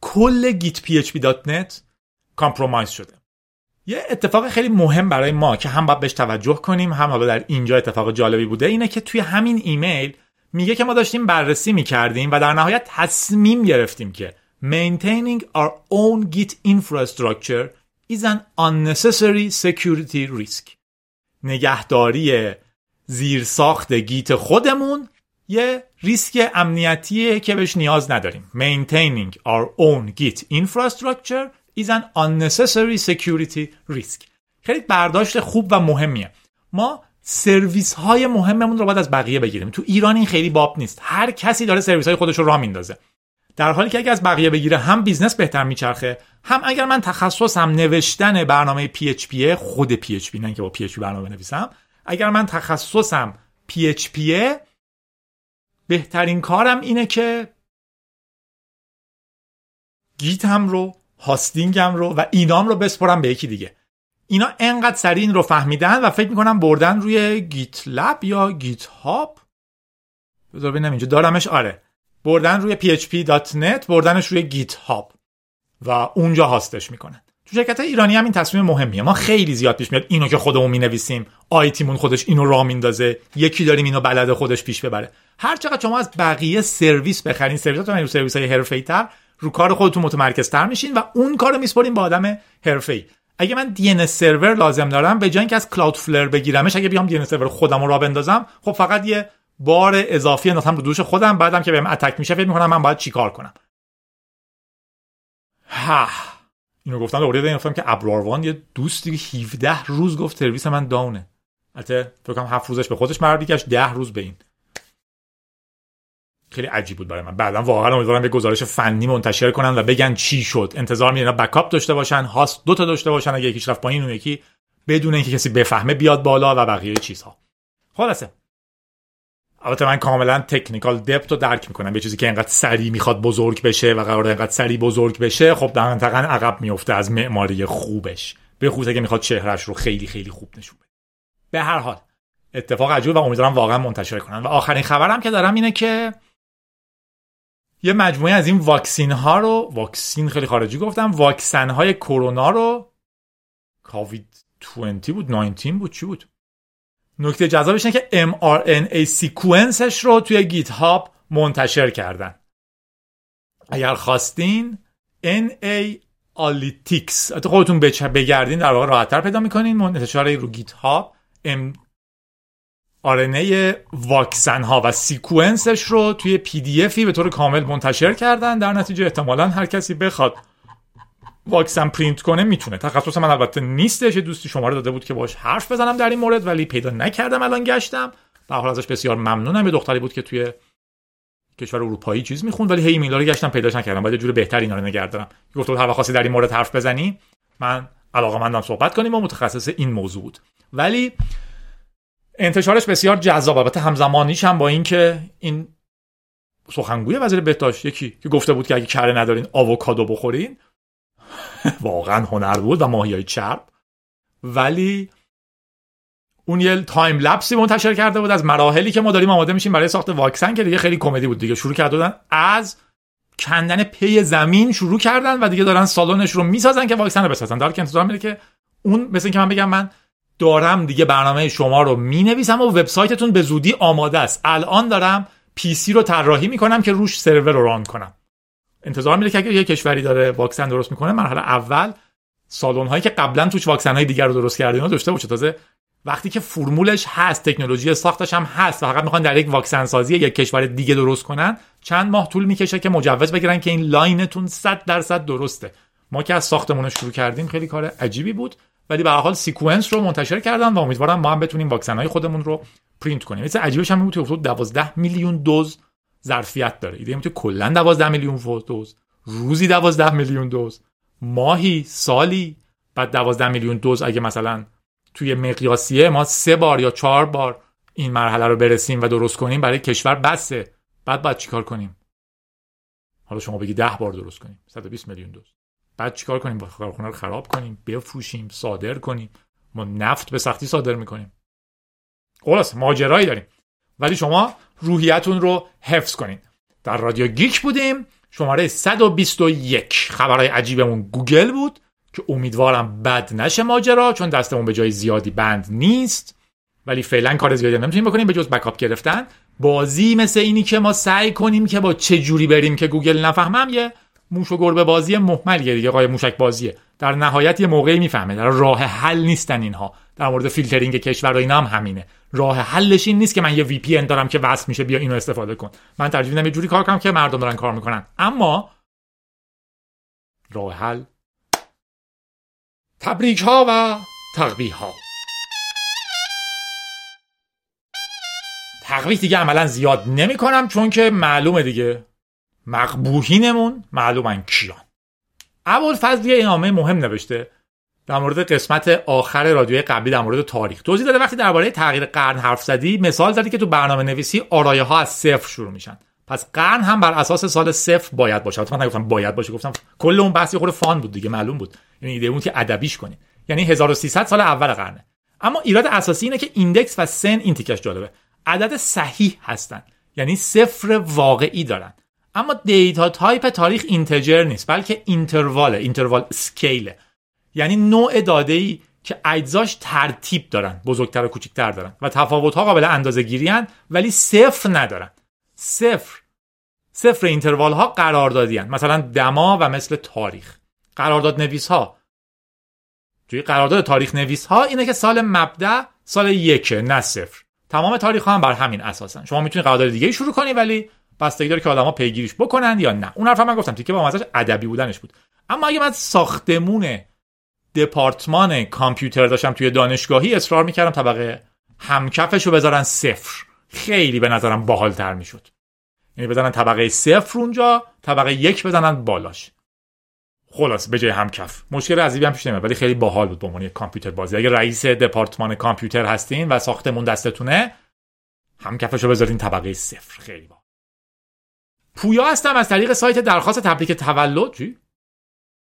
کل Git PHP dot net compromise شده. یه اتفاق خیلی مهم برای ما که هم باید بهش توجه کنیم هم حالا در اینجا اتفاق جالبی بوده اینه که توی همین ایمیل میگه که ما داشتیم بررسی می‌کردیم و در نهایت تصمیم گرفتیم که maintaining our own git infrastructure is an unnecessary security risk نگهداری زیرساخت گیت خودمون یه ریسک امنیتیه که بهش نیاز نداریم maintaining our own git infrastructure is an unnecessary security risk خیلی برداشت خوب و مهمیه ما سرویس های مهممون رو باید از بقیه بگیریم. تو ایران این خیلی باب نیست. هر کسی داره سرویس های خودش رو راه میندازه. در حالی که اگه از بقیه بگیره هم business بهتر میچرخه هم اگر من تخصصم نوشتن برنامه PHP خود PHP نه که با PHP برنامه بنویسم اگر من تخصصم PHP بهترین کارم اینه که Git م رو hosting م رو و اینام رو بسپرم به یکی دیگه. اینا انقدر سریع این رو فهمیدن و فکر می‌کنم بردن روی GitLab یا GitHub بذار ببینم اینجا. دارمش آره. بردن روی php.net بردنش روی GitHub و اونجا host ش می‌کنن. تو شرکت ایرانی هم این تصمیم مهمیه. ما خیلی زیاد پیش میاد اینو که خودمون می‌نویسیم. IT مون خودش اینو راه میندازه. یکی داریم اینو بلده خودش پیش ببره. هر چقدر شما از بقیه سرویس بخرین سرویساتون رو سرویس های حرفه‌ای‌تر رو کار خودتون متمرکزتر میشین و اون کارو میسپرین به آدم حرفه‌ای. اگه من دی سرور لازم دارم به جای اینکه از کلاود فلر بگیرمش اگه بیام دی سرور خودم رو بندازم خب فقط یه بار اضافی انداختم رو دوش خودم بعدم که بهم اتک میشه فکر می‌کنم من باید چیکار کنم. ها. اینو گفتم دوباره گفتم که ابراروان یه دوستی 17 روز گفت سرویس من داونه. البته فکر کنم 7 روزش به خودش مربوط گشت 10 روز به این. خیلی عجیب بود برای من. بعدا واقعا امیدوارم به گزارش فنی منتشر کنن و بگن چی شد. انتظار میرن بکاپ داشته باشن هاست دو تا داشته باشن اگه یکیش رفت پایین اون یکی بدون اینکه کسی بفهمه بیاد بالا و بقیه چیزها. خلاصه. البته من کاملا تکنیکال دپت رو درک می‌کنم. یه چیزی که انقدر سریع می‌خواد بزرگ بشه و قرار انقدر سریع بزرگ بشه خب در منطقه عقب میفته از معماری خوبش. به خصوص که می‌خواد چهرش رو خیلی خیلی خوب نشون بده. به هر حال اتفاق عجیب و امیدوارم واقعا منتشر کنن. و آخرین خبرم که دارم اینه که یه مجموعه از این واکسین ها رو واکسین خیلی خارجی گفتم واکسن های کرونا رو کووید 20 بود 19 بود چی بود؟ نکته جذابش اینه که mRNA sequence ش رو توی GitHub منتشر کردن. اگر خواستین NAalytics خودتون بگردین در واقع راحتتر پیدا می‌کنین انتشار رو GitHub RNA واکسن ها و sequence ش رو توی PDF ی به طور کامل منتشر کردن. در نتیجه احتمالا هر کسی بخواد واکسن پرینت کنه می‌تونه. تخصص من البته نیستش. دوستی شماره داده بود که باش حرف بزنم در این مورد ولی پیدا نکردم الان گشتم. به حال ازش بسیار ممنونم. یه دختری بود که توی کشور اروپایی چیز می‌خوند ولی هی ایمیلا رو گشتم پیداش نکردم. باید جور بهتری اینا رو نگردم گفت هر وقت در این مورد حرف بزنی. من علاقه صحبت کنیم و متخصص این موضوع بود. ولی انتشارش بسیار جذاب. البته همزمانیش هم با اینکه این سخنگوی وزیر بهداشت یکی که گفته بود که اگه کره ندارین آووکادو بخورین واقعا هنر بود و ماهی های چرب. ولی اون یه تایم لپسی منتشر کرده بود از مراحلی که ما داریم آماده میشیم برای ساخت واکسن که دیگه خیلی کمدی بود دیگه. شروع کرده بودن از کندن پی زمین شروع کردن و دیگه دارن سالنش رو می‌سازن که واکسن رو بسازن. در که انتظار میره که اون مثل که من بگم من دارم دیگه برنامه شما رو می نویسم و وبسایتتون به زودی آماده است. الان دارم PC رو طراحی می‌کنم که روش سرور رو run کنم. انتظار میره که اگه یه کشوری داره واکسن درست می‌کنه مرحله اول سالن هایی که قبلا توش واکسن های دیگر رو درست کرده اینا داشته باشه. تازه وقتی که فرمولش هست تکنولوژی ساختش هم هست و فقط می‌خوان در یک واکسن سازی یک کشور دیگه درست کنن چند ماه طول می‌کشه که مجوز بگیرن که این line تون 100 درصد درسته. ما که از ساختمون شروع کردیم خیلی کار عجیبی بود. ولی به حال sequence رو منتشر کردن و امیدوارم ما هم بتونیم واکسن های خودمون رو پرینت کنیم. مثل عجیبش هم بود که 12 میلیون دوز ظرفیت داره. ایده که کلا 12 میلیون دوز روزی 12 میلیون دوز ماهی سالی. بعد 12 میلیون دوز اگه مثلا توی مقیاسیه ما سه بار یا چهار بار این مرحله رو برسیم و درست کنیم برای کشور بسه. بعد باید چیکار کنیم؟ حالا شما بگی 10 بار درست کنیم. 120 میلیون دوز. بعد چیکار کنیم؟ کارخونه رو خراب کنیم بفروشیم صادر کنیم. ما نفت به سختی صادر می‌کنیم. خلاص ماجرایی داریم. ولی شما روحیتون رو حفظ کنید در رادیو گیک بودیم. شماره 121 خبرهای عجیبمون گوگل بود که امیدوارم بد نشه ماجرا چون دستمون به جای زیادی بند نیست. ولی فعلا کار زیادی نمی‌تونیم بکنیم. به جز backup گرفتن. بازی مثل اینی که ما سعی کنیم که با چه جوری بریم که گوگل نفهمم یه موش و گربه بازی مهملیه دیگه قایم موشک بازیه. در نهایت یه موقعی می‌فهمه در راه حل نیستن اینها. در مورد فیلترینگ کشور و اینا هم همینه. راه حلش این نیست که من یه VPN دارم که وصل میشه بیا اینو استفاده کن. من ترجیح میدم یه جوری کار کنم که مردم دارن کار می‌کنن. اما راه حل تبریک ها و تقبیح ها تقبیح دیگه عملا زیاد نمی کنم چون که معلومه دیگه. مقبوهینمون معلومن کیان. اول فضل یه نامه مهم نوشته در مورد قسمت آخر رادیوی قبلی در مورد تاریخ. توضیح داده وقتی درباره تغییر قرن حرف زدی مثال زدی که تو برنامه نویسی آرایه ها از صفر شروع میشن. پس قرن هم بر اساس سال صفر باید باشه. من نگفتم باید باشه گفتم کل اون بحثی خود فان بود دیگه معلوم بود. یعنی ایده اون که ادبیش کنی یعنی 1300 سال اول قرنه. اما ایراد اساسی اینه که index و سن این تیکش جالبه. عدد صحیح هستن. یعنی صفر واقعی دارن. اما data type تاریخ integer نیست بلکه interval ه interval scale ه یعنی نوع داده ای که اجزاش ترتیب دارن بزرگتر و کوچکتر دارن و تفاوت ها قابل اندازه گیری ولی صفر ندارن. صفر. صفر interval ها قراردادی هن. مثلا دما و مثل تاریخ. قرارداد نویس ها توی قرارداد تاریخ نویس ها اینه که سال مبدع سال یکه نه صفر. تمام تاریخ ها هم بر همین اساسن. شما می‌تونید قرارداد دیگه شروع کنی ولی بستگی داره که آدما پیگیریش بکنن یا نه. اون حرف من گفتم که با مزاج ادبی بودنش بود. اما اگه من ساختمون دپارتمان کامپیوتر داشتم توی دانشگاهی اصرار می‌کردم طبقه همکفش رو بذارن صفر. خیلی به نظرم باحالتر می‌شد. یعنی بزنن طبقه صفر اونجا طبقه یک بزنن بالاش. خلاص به جای همکف. مشکل عذیبی هم پیش نمیاد ولی خیلی باحال بود به عنوان کامپیوتر بازی. اگه رئیس دپارتمان کامپیوتر هستین و ساختمون دستتونه همکفش رو بذارین طبقه صفر. خیلی با پویا هستم از طریق سایت درخواست تبریک تولد. چی؟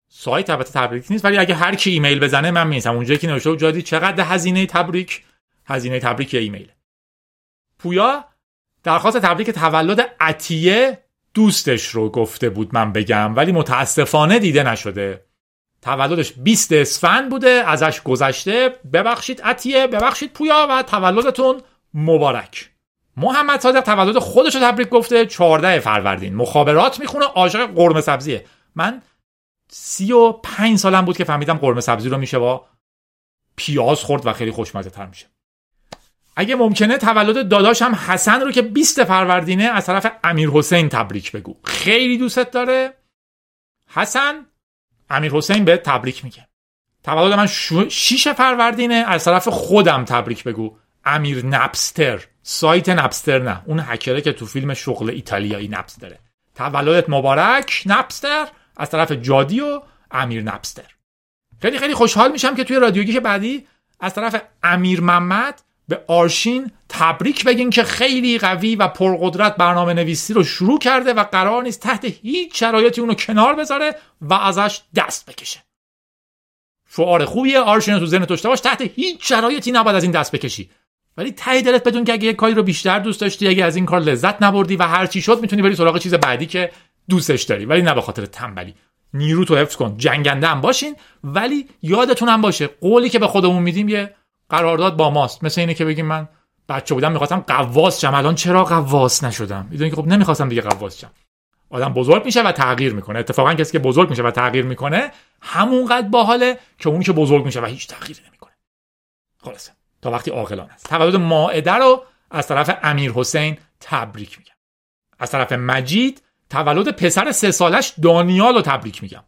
سایت البته تبریک نیست ولی اگه هر کی ایمیل بزنه من می‌نویسم. اونجایی که نوشته جادی چقدر هزینه تبریک؟ هزینه تبریک ایمیل. پویا درخواست تبریک تولد عطیه دوستش رو گفته بود من بگم ولی متاسفانه دیده نشده. تولدش 20 اسفند بوده ازش گذشته. ببخشید عطیه ببخشید پویا و تولدتون مبارک. محمد صادق تولد خودش رو تبریک گفته 14 فروردین. مخابرات می‌خونه عاشق قرمه سبزیه. من سی و پنج سالم بود که فهمیدم قرمه سبزی رو میشه با پیاز خورد و خیلی خوشمزه تر میشه. اگه ممکنه تولد داداشم حسن رو که 20 فروردینه از طرف امیر حسین تبریک بگو. خیلی دوستت داره. حسن امیر حسین به تبریک میگه. تولد من 6 فروردینه از طرف خودم تبریک بگو. امیر نپستر سایت نپستر نه. اون هکره که تو فیلم شغل ایتالیایی نپستره تولدت مبارک نپستر از طرف جادی و امیر نپستر خیلی خیلی خوشحال میشم که توی رادیوگی که بعدی از طرف امیر محمد به آرشین تبریک بگین که خیلی قوی و پرقدرت برنامه نویسی رو شروع کرده و قرار نیست تحت هیچ شرایطی اونو کنار بذاره و ازش دست بکشه. شعار خوبیه آرشین تو ذهن داشته باش. تحت هیچ شرایطی نباید از این دست بکشی. ولی ته دلت بدون که اگه یک کاری رو بیشتر دوست داشتی اگه از این کار لذت نبردی و هر چی شد می‌تونی بری سراغ چیز بعدی که دوستش داری. ولی نه به خاطر تنبلی. نیرو تو حفظ کن. جنگنده هم باشین. ولی یادتون هم باشه قولی که به خودمون میدیم یه قرارداد با ماست. مثل اینه که بگیم من بچه بودم می‌خواستم قواس شم. الان چرا قواس نشدم؟ می‌دونی که خب نمی‌خواستم دیگه قواس شم. آدم بزرگ میشه و تغییر می‌کنه. اتفاقا کسی که بزرگ میشه و تغییر می‌کنه همونقدر باحاله که اون که بزرگ میشه و هیچ تغییری نمی‌کنه. خلاصه. تا وقتی عاقلانه است. تولد ماعده رو از طرف امیر حسین تبریک میگم. از طرف مجید تولد پسر سه سالش دانیال رو تبریک میگم.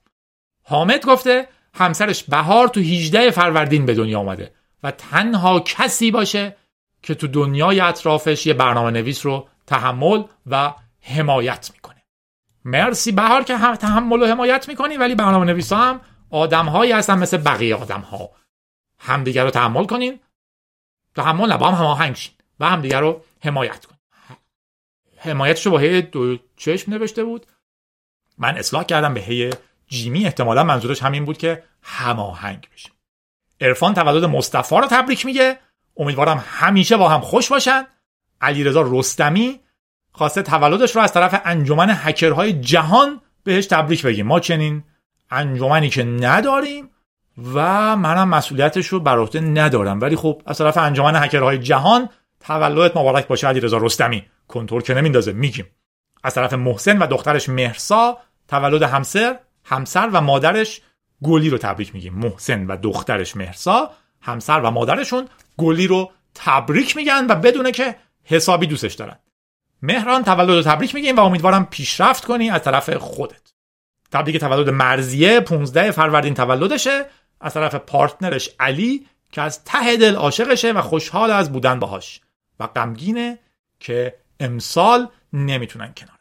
حامد گفته همسرش بهار تو 18 فروردین به دنیا آمده و تنها کسی باشه که تو دنیای اطرافش یه برنامه نویس رو تحمل و حمایت می‌کنه. مرسی بهار که هم تحمل و حمایت می‌کنی ولی برنامه نویس هم آدم هایی هستن مثل بقیه آدم ها همدیگر رو تحمل کنین. تحمل نه با هم هماهنگ شین و همدیگر رو حمایت کنین حمایتش رو با هی دو چشم نوشته بود. من اصلاح کردم به هی جیمی احتمالا منظورش همین بود که هماهنگ بشیم. عرفان تولد مصطفی رو تبریک میگه. امیدوارم همیشه با هم خوش باشن. علیرضا رستمی خواسته تولدش رو از طرف انجمن هکرهای جهان بهش تبریک بگیم. ما چنین انجمنی که نداریم و منم مسئولیتش رو بر عهده ندارم. ولی خب از طرف انجمن هکرهای جهان تولدت مبارک باشه علیرضا رستمی. کنتور که نمیندازه میگیم. از طرف محسن و دخترش مهرسا تولد همسر همسر و مادرش گلی رو تبریک میگیم. محسن و دخترش مهرسا همسر و مادرشون گلی رو تبریک میگن و بدونه که حسابی دوستش دارن. مهران تولد رو تبریک میگیم و امیدوارم پیشرفت کنی از طرف خودت. تبریک تولد مرزیه 15 فروردین تولدشه. از طرف پارتنرش علی که از ته دل عاشقشه و خوشحال از بودن باهاش و غمگینه که امسال نمی‌تونن کنار.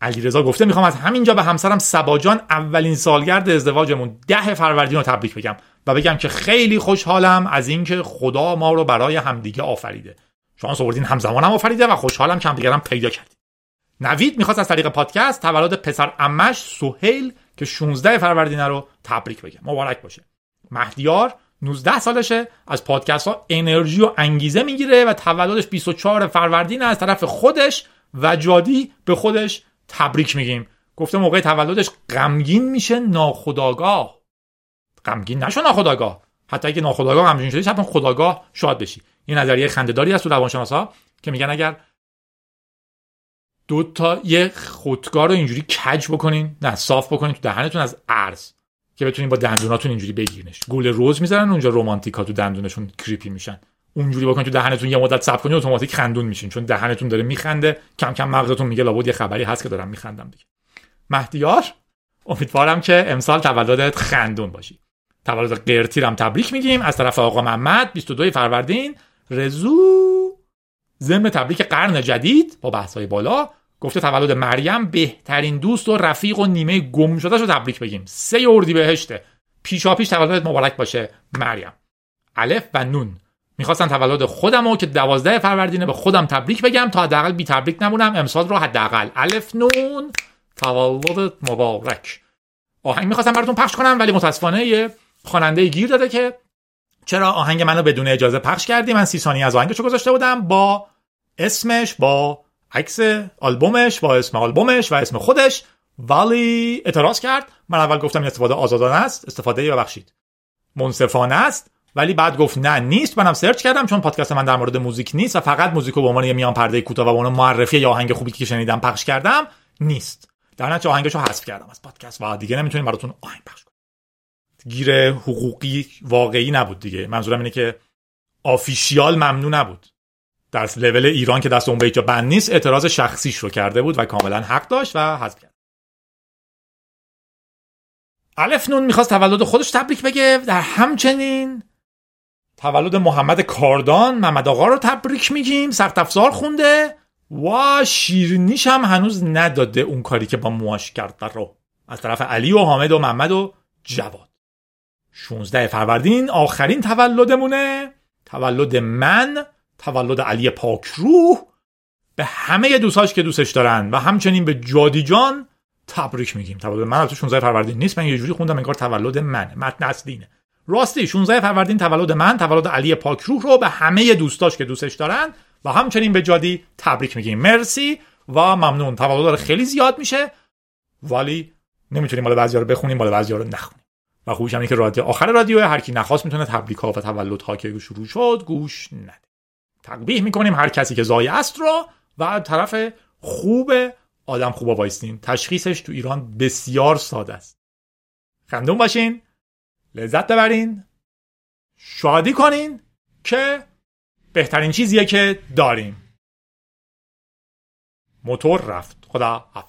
علیرضا گفته می‌خوام از همینجا به همسرم سباجان اولین سالگرد ازدواجمون ده فروردین رو تبریک بگم و بگم که خیلی خوشحالم از اینکه خدا ما رو برای همدیگه آفریده. شانس آوردین همزمانم آفریده و خوشحالم که همدیگه پیدا کردیم. نوید می‌خواست از طریق پادکست تولد پسر امش سهیل که 16 فروردین رو تبریک بگم مبارک باشه. مهدیار 19 سالشه از پادکست ها انرژی و انگیزه می‌گیره و تولدش 24 فروردین از طرف خودش و جادی به خودش تبریک میگیم. گفته موقع تولدش غمگین میشه ناخداگاه غمگین نشو ناخداگاه حتی اگه ناخداگاه غمگین شدی حتما خداگاه شاد بشی. این نظریه خندهداری است تو روانشناسا که میگن اگر دو تا یه خودگاه رو اینجوری کج بکنین نه صاف بکنین تو دهنتون از ارز که بتونین با دندوناتون اینجوری بگیرنش گول روز می‌زنن اونجا رومانتیکا تو دندونشون کریپی میشن. اونجوری بکنین تو دهنتون یه مدت صبر کنین اتوماتیک خندون میشین. چون دهنتون داره میخنده کم کم مغزتون میگه لابد یه خبری هست که دارم میخندم دیگه. مهدیار امیدوارم که امسال تولدت خندون باشی. تولد قرتی هم تبریک میگیم. از طرف آقا محمد 22 فروردین رزو ضمن تبریک قرن جدید با بحث‌های بالا. گفته تولد مریم بهترین دوست و رفیق و نیمه گم شده رو تبریک بگیم. سه اردی بهشته. پیشا پیش تولدت مبارک باشه مریم. الف و نون. می‌خواستم تولد خودم رو که دوازده فروردینه به خودم تبریک بگم تا حداقل بی تبریک نمونم. امسال رو حداقل. الف نون. تولدت مبارک. آهنگ می‌خواستم براتون پخش کنم ولی متاسفانه یه خواننده گیر داده که چرا آهنگ منو بدون اجازه پخش کردی؟ من سی ثانیه از آهنگشو گذاشته بودم. با اسمش با عکس آلبومش با اسم آلبومش و اسم خودش ولی اعتراض کرد. من اول گفتم این استفاده آزادانه است. استفاده ببخشید. منصفانه است. ولی بعد گفت نه نیست. منم سرچ کردم چون پادکست من در مورد موزیک نیست و فقط موزیک رو به عنوان یه میان پرده کوتاه و عنوان معرفی یا آهنگ خوبی که شنیدم پخش کردم نیست. در نتیجه آهنگشو حذف کردم از پادکست و دیگه نمی‌تونیم براتون آهنگ پخش گیر حقوقی واقعی نبود دیگه. منظورم اینه که آفیشیال ممنوع نبود. در لول ایران که دست اون به بند نیست اعتراض شخصیش رو کرده بود و کاملا حق داشت و حذف کرد. الف نون می‌خواست تولد خودش تبریک بگه. در همچنین تولد محمد کاردان محمد آقا رو تبریک میگیم. سخت افزار خونده. و شیرینیش هم هنوز نداده اون کاری که با مواش کرد. رو از طرف علی و حامد و محمد و جواد. 16 فروردین آخرین تولدمونه. تولد من تولد علی پاک روح. به همه دوستاش که دوستش دارن و همچنین به جادی جان تبریک میگیم. تولد من تو 16 فروردین نیست من یه جوری خوندم انگار تولد منه. متن اصلینه راستی 16 فروردین تولد من تولد علی پاک روح رو به همه دوستاش که دوستش دارن و همچنین به جادی تبریک میگیم. مرسی و ممنون. تولد خیلی زیاد میشه ولی نمی‌تونیم مال بعضیا رو بخونیم مال بعضیا رو نخونیم. و خوبش که رادیو آخر رادیو هر کی نخواست می‌تونه تبریک ها و تولد ها که شروع شد گوش نده. تقبیح می‌کنیم هر کسی که زای است رو و طرف خوب آدم خوبا وایستین. تشخیصش تو ایران بسیار ساده است. خندون باشین لذت ببرین شادی کنین که بهترین چیزیه که داریم. موتور رفت. خدا حافظ.